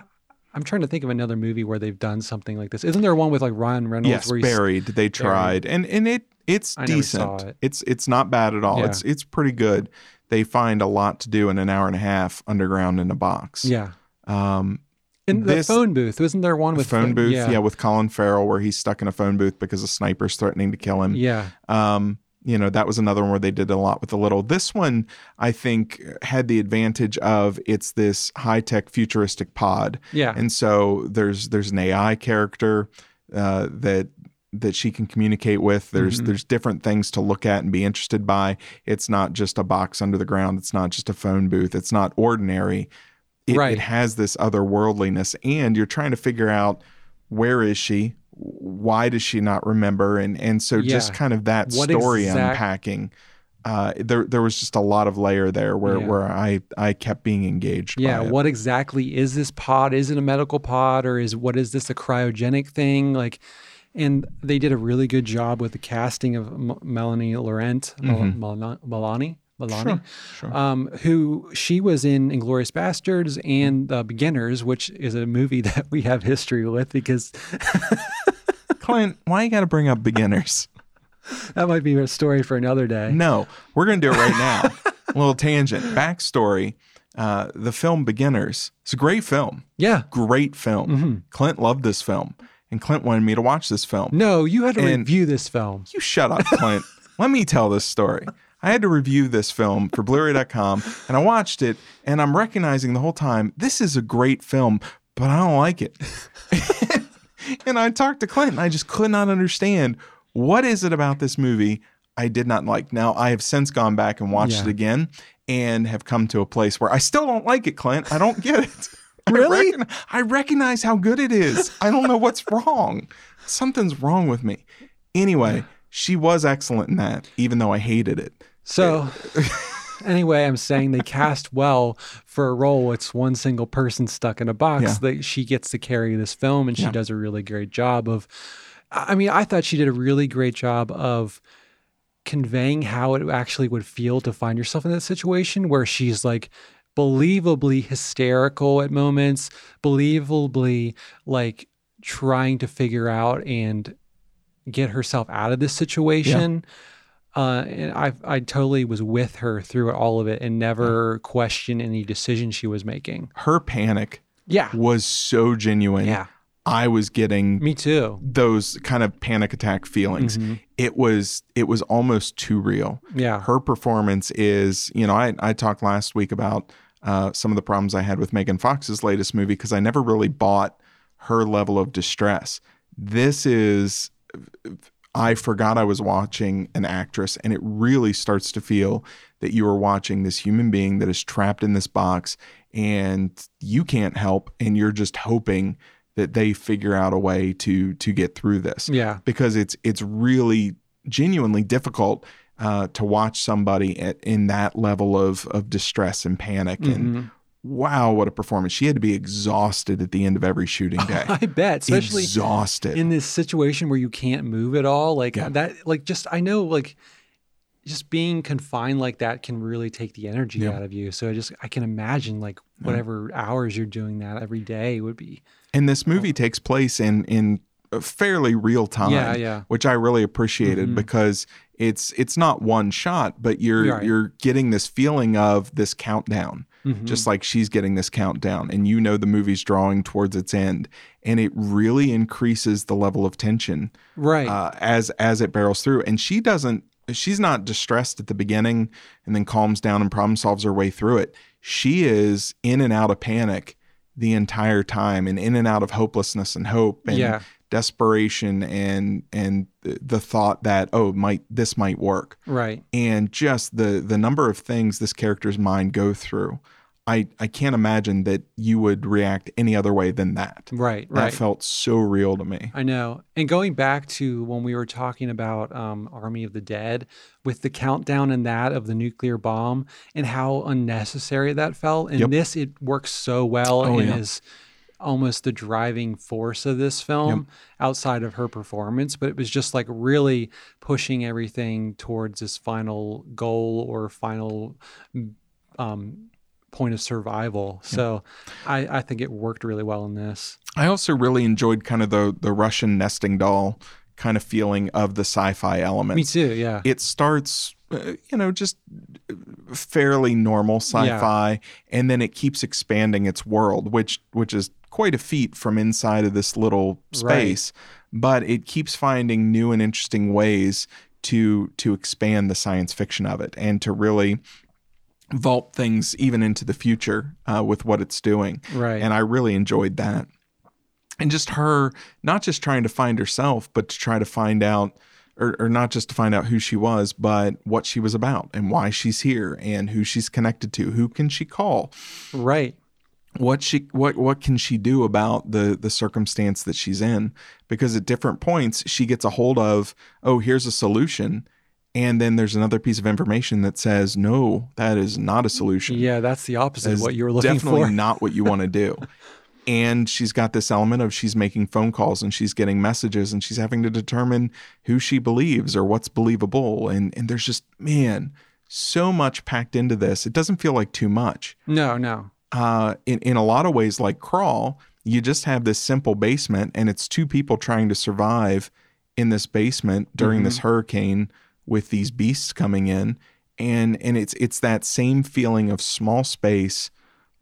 I'm trying to think of another movie where they've done something like this. Isn't there one with like Ryan Reynolds yes, where buried. They tried, and and it it's I decent. it. It's it's not bad at all. Yeah. It's it's pretty good. They find a lot to do in an hour and a half underground in a box. yeah. Um, In the This- phone booth, wasn't there one with phone the- booth, yeah. Yeah, with Colin Farrell, where he's stuck in a phone booth because a sniper's threatening to kill him. yeah, Um, you know, that was another one where they did a lot with the little. This one, I think, had the advantage of it's this high tech futuristic pod. yeah. And so there's there's an AI character uh, that that she can communicate with. There's Mhm. there's different things to look at and be interested by. It's not just a box under the ground. It's not just a phone booth. It's not ordinary. It, Right. it has this otherworldliness, and you're trying to figure out where is she, why does she not remember, and and so just kind of that What story exact- unpacking. Uh, there there was just a lot of layer there where Yeah. where I I kept being engaged. Yeah, what exactly is this pod? Is it a medical pod or is what is this a cryogenic thing? Like, and they did a really good job with the casting of M- Melanie Laurent, Mel- Mhm. Melani, Melanie, Melanie, Sure, sure. um, who she was in Inglourious Basterds and The Beginners, which is a movie <laughs> that we have history with because <laughs> Clint, why you got to bring up beginners? that might be a story for another day. No, we're going to do it right now. a <laughs> little tangent. Backstory. Uh, the film Beginners. It's a great film. Yeah. Great film. Mm-hmm. Clint loved this film. And Clint wanted me to watch this film. No, you had to And- review this film. You shut up, Clint. Let me tell this story. I had to review this film for Blu-ray.com and I watched it and I'm recognizing the whole time this is a great film, but I don't like it. <laughs> and I talked to Clint and I just could not understand what is it about this movie I did not like. Now I have since gone back and watched Yeah. it again and have come to a place where I still don't like it, Clint. I don't get it. <laughs> Really? I, recognize, I recognize how good it is. I don't know what's wrong. Something's wrong with me. Anyway, she was excellent in that, even though I hated it. So, <laughs> anyway, I'm saying they cast well for a role. It's one single person stuck in a box. Yeah. That she gets to carry this film, and she Yeah. does a really great job of. I mean, I thought she did a really great job of conveying how it actually would feel to find yourself in that situation where she's like believably hysterical at moments, believably like trying to figure out and get herself out of this situation. Uh, and I, I totally was with her through all of it and never questioned any decision she was making. Her panic Yeah. was so genuine. Yeah. I was getting Me too. those kind of panic attack feelings. Mhm. It was it was almost too real. Yeah. Her performance is, you know, I I talked last week about uh, some of the problems I had with Megan Fox's latest movie because I never really bought her level of distress. This is I forgot I was watching an actress, and it really starts to feel that you are watching this human being that is trapped in this box, and you can't help, and you're just hoping that they figure out a way to to get through this Yeah. because it's it's really genuinely difficult uh, to watch somebody at, in that level of of distress and panic and Mhm. Wow what a performance she had to be exhausted at the end of every shooting day <laughs> I bet, especially exhausted in this situation where you can't move at all like Yeah. that like just i know like just being confined like that can really take the energy Yeah. out of you so i just i can imagine like whatever hours you're doing that every day would be and this movie takes place in in fairly real time Yeah, yeah. which i really appreciated Mhm. because it's it's not one shot but you're Right. you're getting this feeling of this countdown Mhm. just like she's getting this countdown and you know the movie's drawing towards its end and it really increases the level of tension right uh, as as it barrels through and she doesn't she's not distressed at the beginning and then calms down and problem solves her way through it she is in and out of panic the entire time and in and out of hopelessness and hope and Yeah. desperation and and the- the thought that oh might this might work right and just the the number of things this character's mind go through i i can't imagine that you would react any other way than that right that right felt so real to me I know. And going back to when we were talking about um, Army of the Dead, with the countdown and that of the nuclear bomb and how unnecessary that felt. And Yep. this, it works so well Oh, and yeah. is almost the driving force of this film outside of her performance. But it was just like really pushing everything towards this final goal or final um, point of survival. So I, I think it worked really well in this. i also really enjoyed kind of the the russian nesting doll kind of feeling of the sci-fi element. Me too. Yeah. it starts uh, you know just fairly normal sci-fi and then it keeps expanding its world which which is quite a feat from inside of this little space but it keeps finding new and interesting ways to to expand the science fiction of it and to really vault things even into the future uh, with what it's doing. Right. and i really enjoyed that. And just her not just trying to find herself but to try to find out or, or not just to find out who she was but what she was about and why she's here and who she's connected to. Who can she call? Right. what she what what can she do about the the circumstance that she's in? Because at different points she gets a hold of oh here's a solution and then there's another piece of information that says no that is not a solution Yeah, that's the opposite of what you were looking definitely for. Definitely not what you want to do. <laughs> and she's got this element of she's making phone calls and she's getting messages and she's having to determine who she believes or what's believable. And and there's just man, so much packed into this. It doesn't feel like too much. No, no. Uh, in in a lot of ways, like Crawl, you just have this simple basement and it's two people trying to survive in this basement during this hurricane with these beasts coming in and and it's it's that same feeling of small space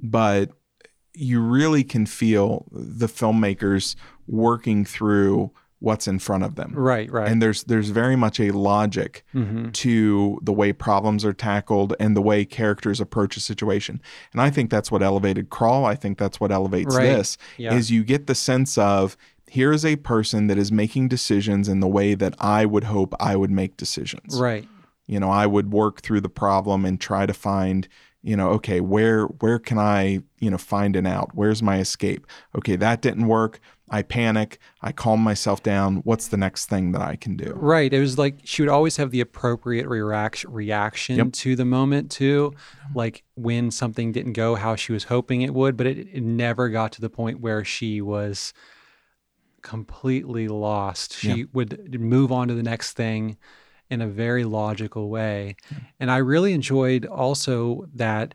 but you really can feel the filmmakers working through what's in front of them Right, right. and there's there's very much a logic Mhm. to the way problems are tackled and the way characters approach a situation and i think that's what elevated crawl i think that's what elevates Right. this Yeah. is you get the sense of here is a person that is making decisions in the way that i would hope i would make decisions right. you know i would work through the problem and try to find you know okay where where can i you know find an out where's my escape okay that didn't work i panic i calm myself down what's the next thing that i can do Right. It was like she would always have the appropriate reaction reaction Yep. to the moment too. Like when something didn't go how she was hoping it would, but it, it never got to the point where she was completely lost. She Yeah. would move on to the next thing in a very logical way. And I really enjoyed also that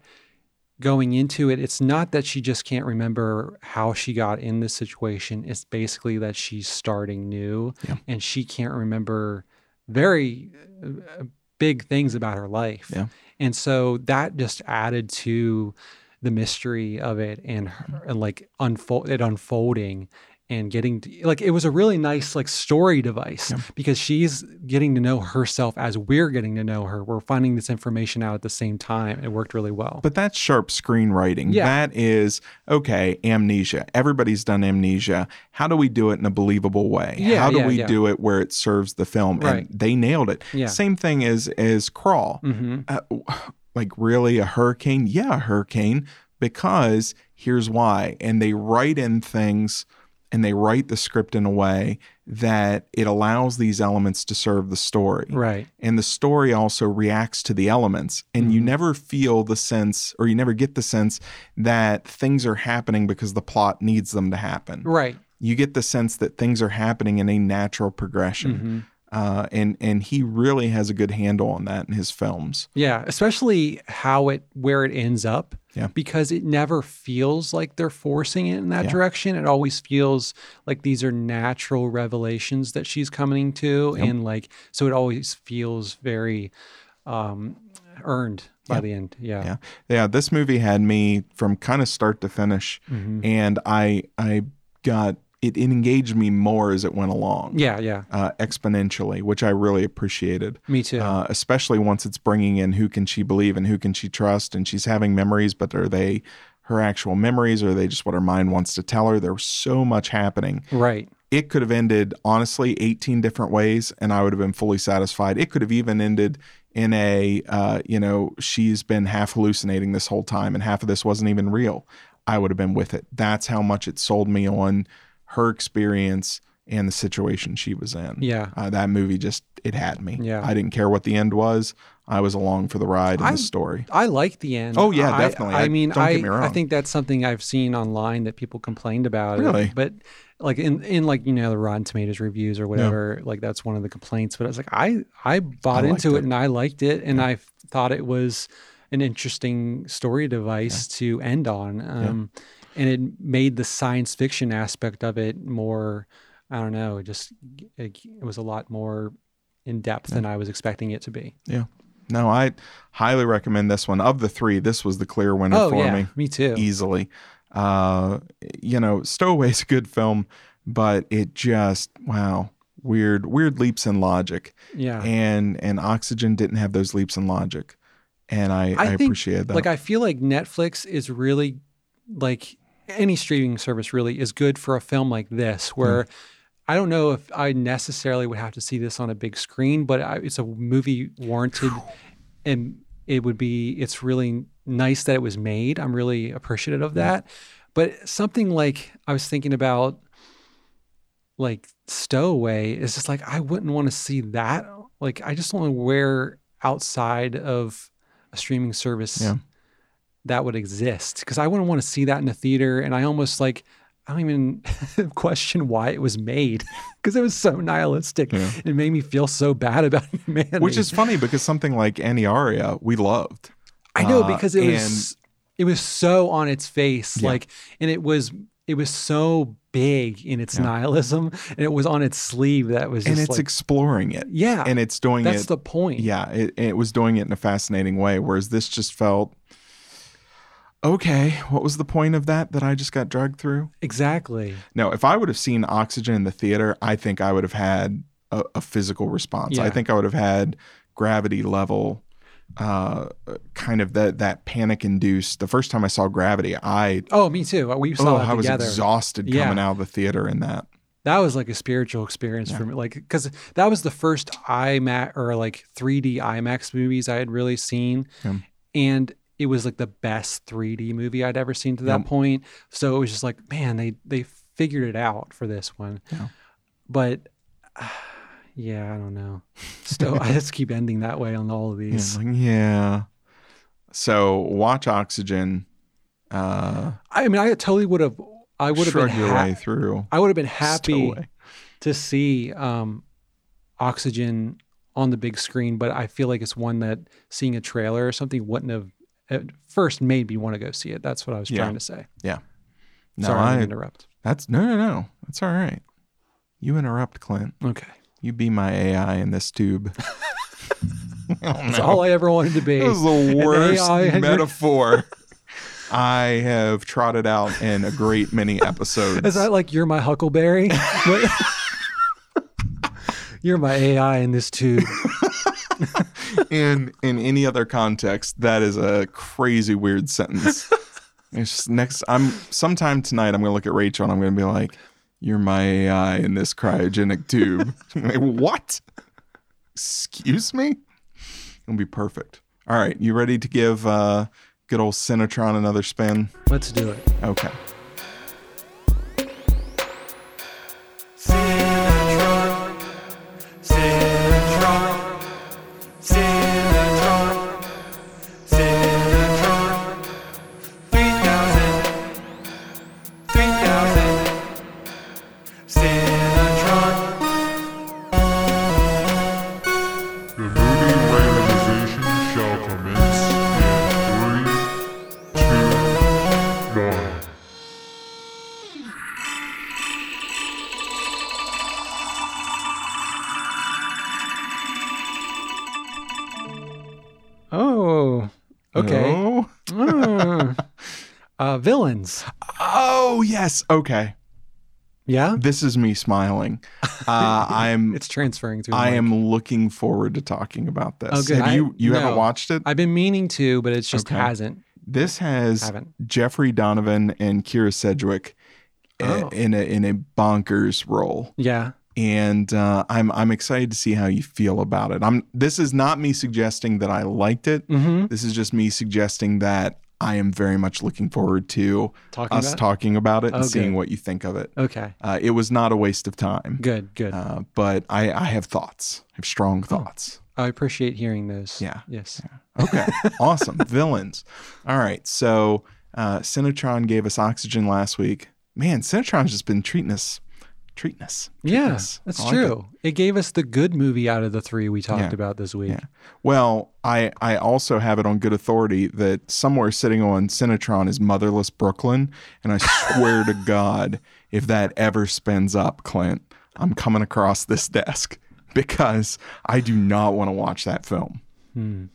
going into it, it's not that she just can't remember how she got in this situation. It's basically that she's starting new Yeah. and she can't remember very uh, big things about her life. Yeah. And so that just added to the mystery of it and, her, and like unfold it unfolding and getting to, like it was a really nice like story device because she's getting to know herself as we're getting to know her. We're finding this information out at the same time. It worked really well. But that's sharp screenwriting. Yeah. That is okay, amnesia. Everybody's done amnesia. How do we do it in a believable way? Yeah, How do yeah, we yeah. do it where it serves the film? Right. And they nailed it. Yeah. Same thing as as Crawl. hmm Uh, <sighs> like really a hurricane? Yeah, a hurricane because here's why. And they write in things and they write the script in a way that it allows these elements to serve the story. Right. And the story also reacts to the elements. And you Mhm. never feel the sense, or you never get the sense that things are happening because the plot needs them to happen. Right. You get the sense that things are happening in a natural progression. Mhm. Uh, and and he really has a good handle on that in his films. Yeah, especially how it where it ends up. Yeah. Because it never feels like they're forcing it in that Yeah. direction. It always feels like these are natural revelations that she's coming to Yep. and like so it always feels very um earned by Yeah. the end. Yeah. Yeah. Yeah, this movie had me from kind of start to finish, Mhm. and I I got it, it engaged me more as it went along. Yeah, yeah. Uh, exponentially, which I really appreciated. Me too. Uh, especially once it's bringing in who can she believe and who can she trust, and she's having memories, but are they her actual memories, or are they just what her mind wants to tell her? There was so much happening. right. It could have ended honestly 18 different ways, and I would have been fully satisfied. It could have even ended in a, uh, you know, she's been half hallucinating this whole time, and half of this wasn't even real. I would have been with it. That's how much it sold me on her experience and the situation she was in. Yeah. Uh, that movie just it had me. Yeah. I didn't care what the end was. I was along for the ride in I- the story. I like the end. Oh, yeah, I- definitely. I, I- mean, don't I get me I think that's something I've seen online that people complained about. it. Really? but like in in like you know the Rotten Tomatoes reviews or whatever, like that's one of the complaints. But I was like, I I bought into it. it. and I liked it, and I thought it was an interesting story device to end on. Um, and it made the science fiction aspect of it more. I don't know. Just it, it was a lot more in depth than I was expecting it to be. Yeah no, I highly recommend this one. Of the three, this was the clear winner Oh for yeah, me. me too. easily. Uh, you know, Stowaway's a good film, but it just wow, weird, weird leaps in logic, Yeah. and and Oxygen didn't have those leaps in logic, and I I, I think, appreciate that. Like I feel like Netflix is really like any streaming service really is good for a film like this hmm. where I don't know if I necessarily would have to see this on a big screen, but I, it's a movie warranted and it would be it's really nice that it was made. I'm really appreciative of that. But something like I was thinking about like Stowaway is just like I wouldn't want to see that. Like I just don't know where outside of a streaming service Yeah. That would exist because I wouldn't want to see that in a theater. And I almost like I don't even <laughs> question why it was made <laughs> because it was so nihilistic. Yeah. It made me feel so bad about <laughs> humanity. Which is funny because something like Aniara we loved. I know uh, because it was it was so on its face, Yeah. like, and it was it was so big in its Yeah. nihilism, and it was on its sleeve that was just and it's like, exploring it, yeah, and it's doing that's it. the point. yeah, it, it was doing it in a fascinating way. Whereas this just felt okay. What was the point of that that I just got dragged through? exactly. No, if I would have seen Oxygen in the theater, I think I would have had a, a physical response. I think I would have had gravity level, uh, kind of that that panic induced. The first time I saw Gravity, I Oh, me too. We saw oh, I was exhausted Yeah. coming out of the theater in that. that was like a spiritual experience for me like because that was the first imax or like 3d imax movies i had really seen Yeah. and it was like the best 3d movie i'd ever seen to that Yep. point so it was just like man they they figured it out for this one Yeah. but <sighs> yeah i don't know still i just keep ending that way on all of <laughs> Yeah, these like, yeah. So watch Oxygen. Uh, i mean i totally would have i would have been your ha- way through. i would have been happy Stowaway. to see um, Oxygen on the big screen, but I feel like it's one that seeing a trailer or something wouldn't have at first made me want to go see it. That's what I was Yeah. trying to say. Yeah. No, Sorry, I I, interrupt. that's no, no, no. That's all right. You interrupt, Clint. Okay, You be my AI in this tube. <laughs> Oh, that's all I ever wanted to be. That was the worst AI metaphor I have trotted out in a great many episodes. Is that like you're my Huckleberry? <laughs> <laughs> You're my AI in this tube. In in any other context, that is a crazy weird sentence. <laughs> It's just next. I'm sometime tonight. I'm gonna look at Rachel and I'm gonna be like, "You're my AI in this cryogenic tube." <laughs> <laughs> like, what? Excuse me? It'll be perfect. All right, you ready to give uh, good old Cinetron another spin? Let's do it. Okay. Villains. oh yes. Okay. Yeah. This is me smiling. Uh, <laughs> I'm. It's transferring through. I mic. am looking forward to talking about this. Oh, good. Have I- you you haven't no. watched it? I've been meaning to, but it's just Okay. hasn't. This has Haven't. Jeffrey Donovan and Kyra Sedgwick Oh. in a in a bonkers role. Yeah. and uh, I'm I'm excited to see how you feel about it. I'm. This is not me suggesting that I liked it. Mm-hmm. This is just me suggesting that I am very much looking forward to Talking us about. talking about it and Oh, seeing what you think of it. okay. Uh, it was not a waste of time, Good. Good. uh, but I, I have thoughts. I have strong Oh. thoughts. I appreciate hearing those. Yeah. Yes. Okay, <laughs> awesome. Villains. All right, so uh, Cinetron gave us oxygen last week. Man, Cinetron's just been treating us, treating us. treating Yeah, us. that's like true. It. gave us the good movie out of the three we talked Yeah. about this week. Yeah. Well, I I also have it on good authority that somewhere sitting on Cinetron is Motherless Brooklyn, and I swear to <laughs> God, if that ever spins up, Clint, I'm coming across this desk because I do not want to watch that film. Hmm.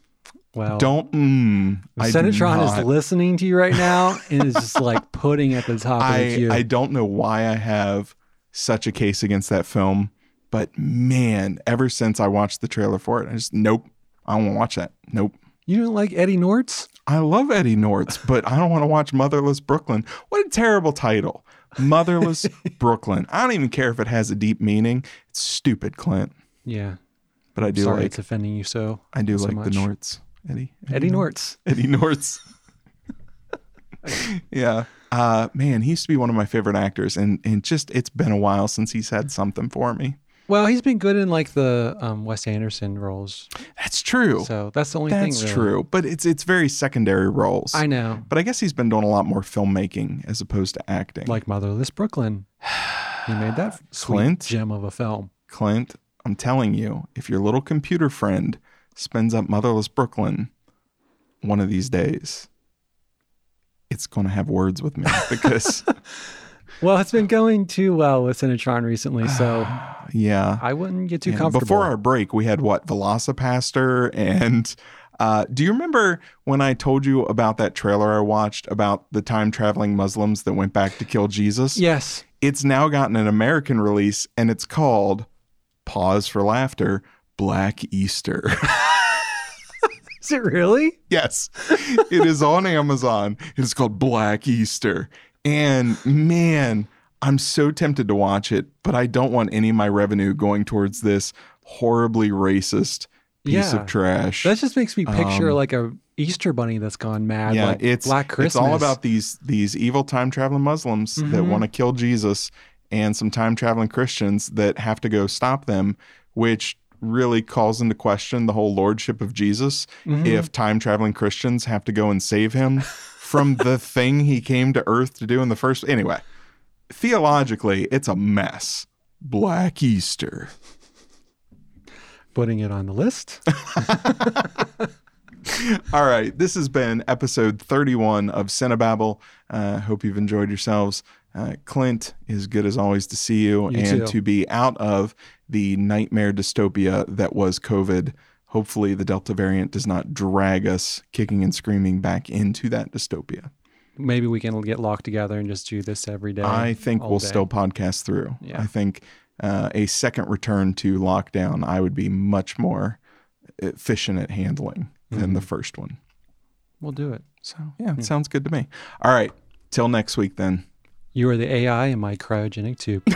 Well, Don't. Mm, I do is listening to you right now and is just like <laughs> putting at the top of the queue. I don't know why I have such a case against that film, but man, ever since I watched the trailer for it, I just nope. I don't want to watch that. Nope. you don't like Eddie Nortz? I love Eddie Nortz, <laughs> but I don't want to watch Motherless Brooklyn. What a terrible title. Motherless <laughs> Brooklyn. I don't even care if it has a deep meaning. It's stupid, Clint. Yeah. But I do Sorry, like it's offending you so. I do so like the much. Norts. Eddie. Eddie Nortz. Eddie Nortz. <laughs> yeah. Uh man, he used to be one of my favorite actors and and just it's been a while since he's had something for me. Well, he's been good in like the um, Wes Anderson roles, That's true. so that's the only That's thing. really. true. But it's it's very secondary roles. I know, but I guess he's been doing a lot more filmmaking as opposed to acting. like Motherless Brooklyn. He made that <sighs> sweet Clint? gem of a film. Clint, I'm telling you, if your little computer friend spends up Motherless Brooklyn one of these days, it's going to have words with me because, <laughs> Well, it's been going too well with Cinetron recently, so <sighs> yeah. I wouldn't get too And comfortable. Before our break, we had what? Velocipastor. And uh, do you remember when I told you about that trailer I watched about the time traveling Muslims that went back to kill Jesus? yes, It's now gotten an American release and it's called, pause for laughter, Black Easter. <laughs> is it really? Yes, it is on Amazon. It is called Black Easter. And man, I'm so tempted to watch it, but I don't want any of my revenue going towards this horribly racist piece Yeah. of trash. That just makes me picture Um, like a Easter bunny that's gone mad. yeah, like it's Black Christmas. It's all about these these evil time traveling Muslims that Mhm. want to kill Jesus and some time traveling Christians that have to go stop them, which really calls into question the whole lordship of Jesus Mhm. if time traveling Christians have to go and save him <laughs> from the thing he came to earth to do in the first anyway. Theologically, it's a mess. Black Easter. putting it on the list. <laughs> <laughs> All right, this has been episode 31 of Cinebabble. Uh, hope you've enjoyed yourselves. Uh, Clint, is good as always to see you, You and too. to be out of the nightmare dystopia that was COVID. Hopefully, the Delta variant does not drag us kicking and screaming back into that dystopia. Maybe we can get locked together and just do this every day. I think we'll day. still podcast through. Yeah. I think uh, a second return to lockdown, I would be much more efficient at handling than Mhm. the first one. We'll do it. So, yeah, it sounds good to me. All right. Till next week, then. You are the AI in my cryogenic tube. <laughs>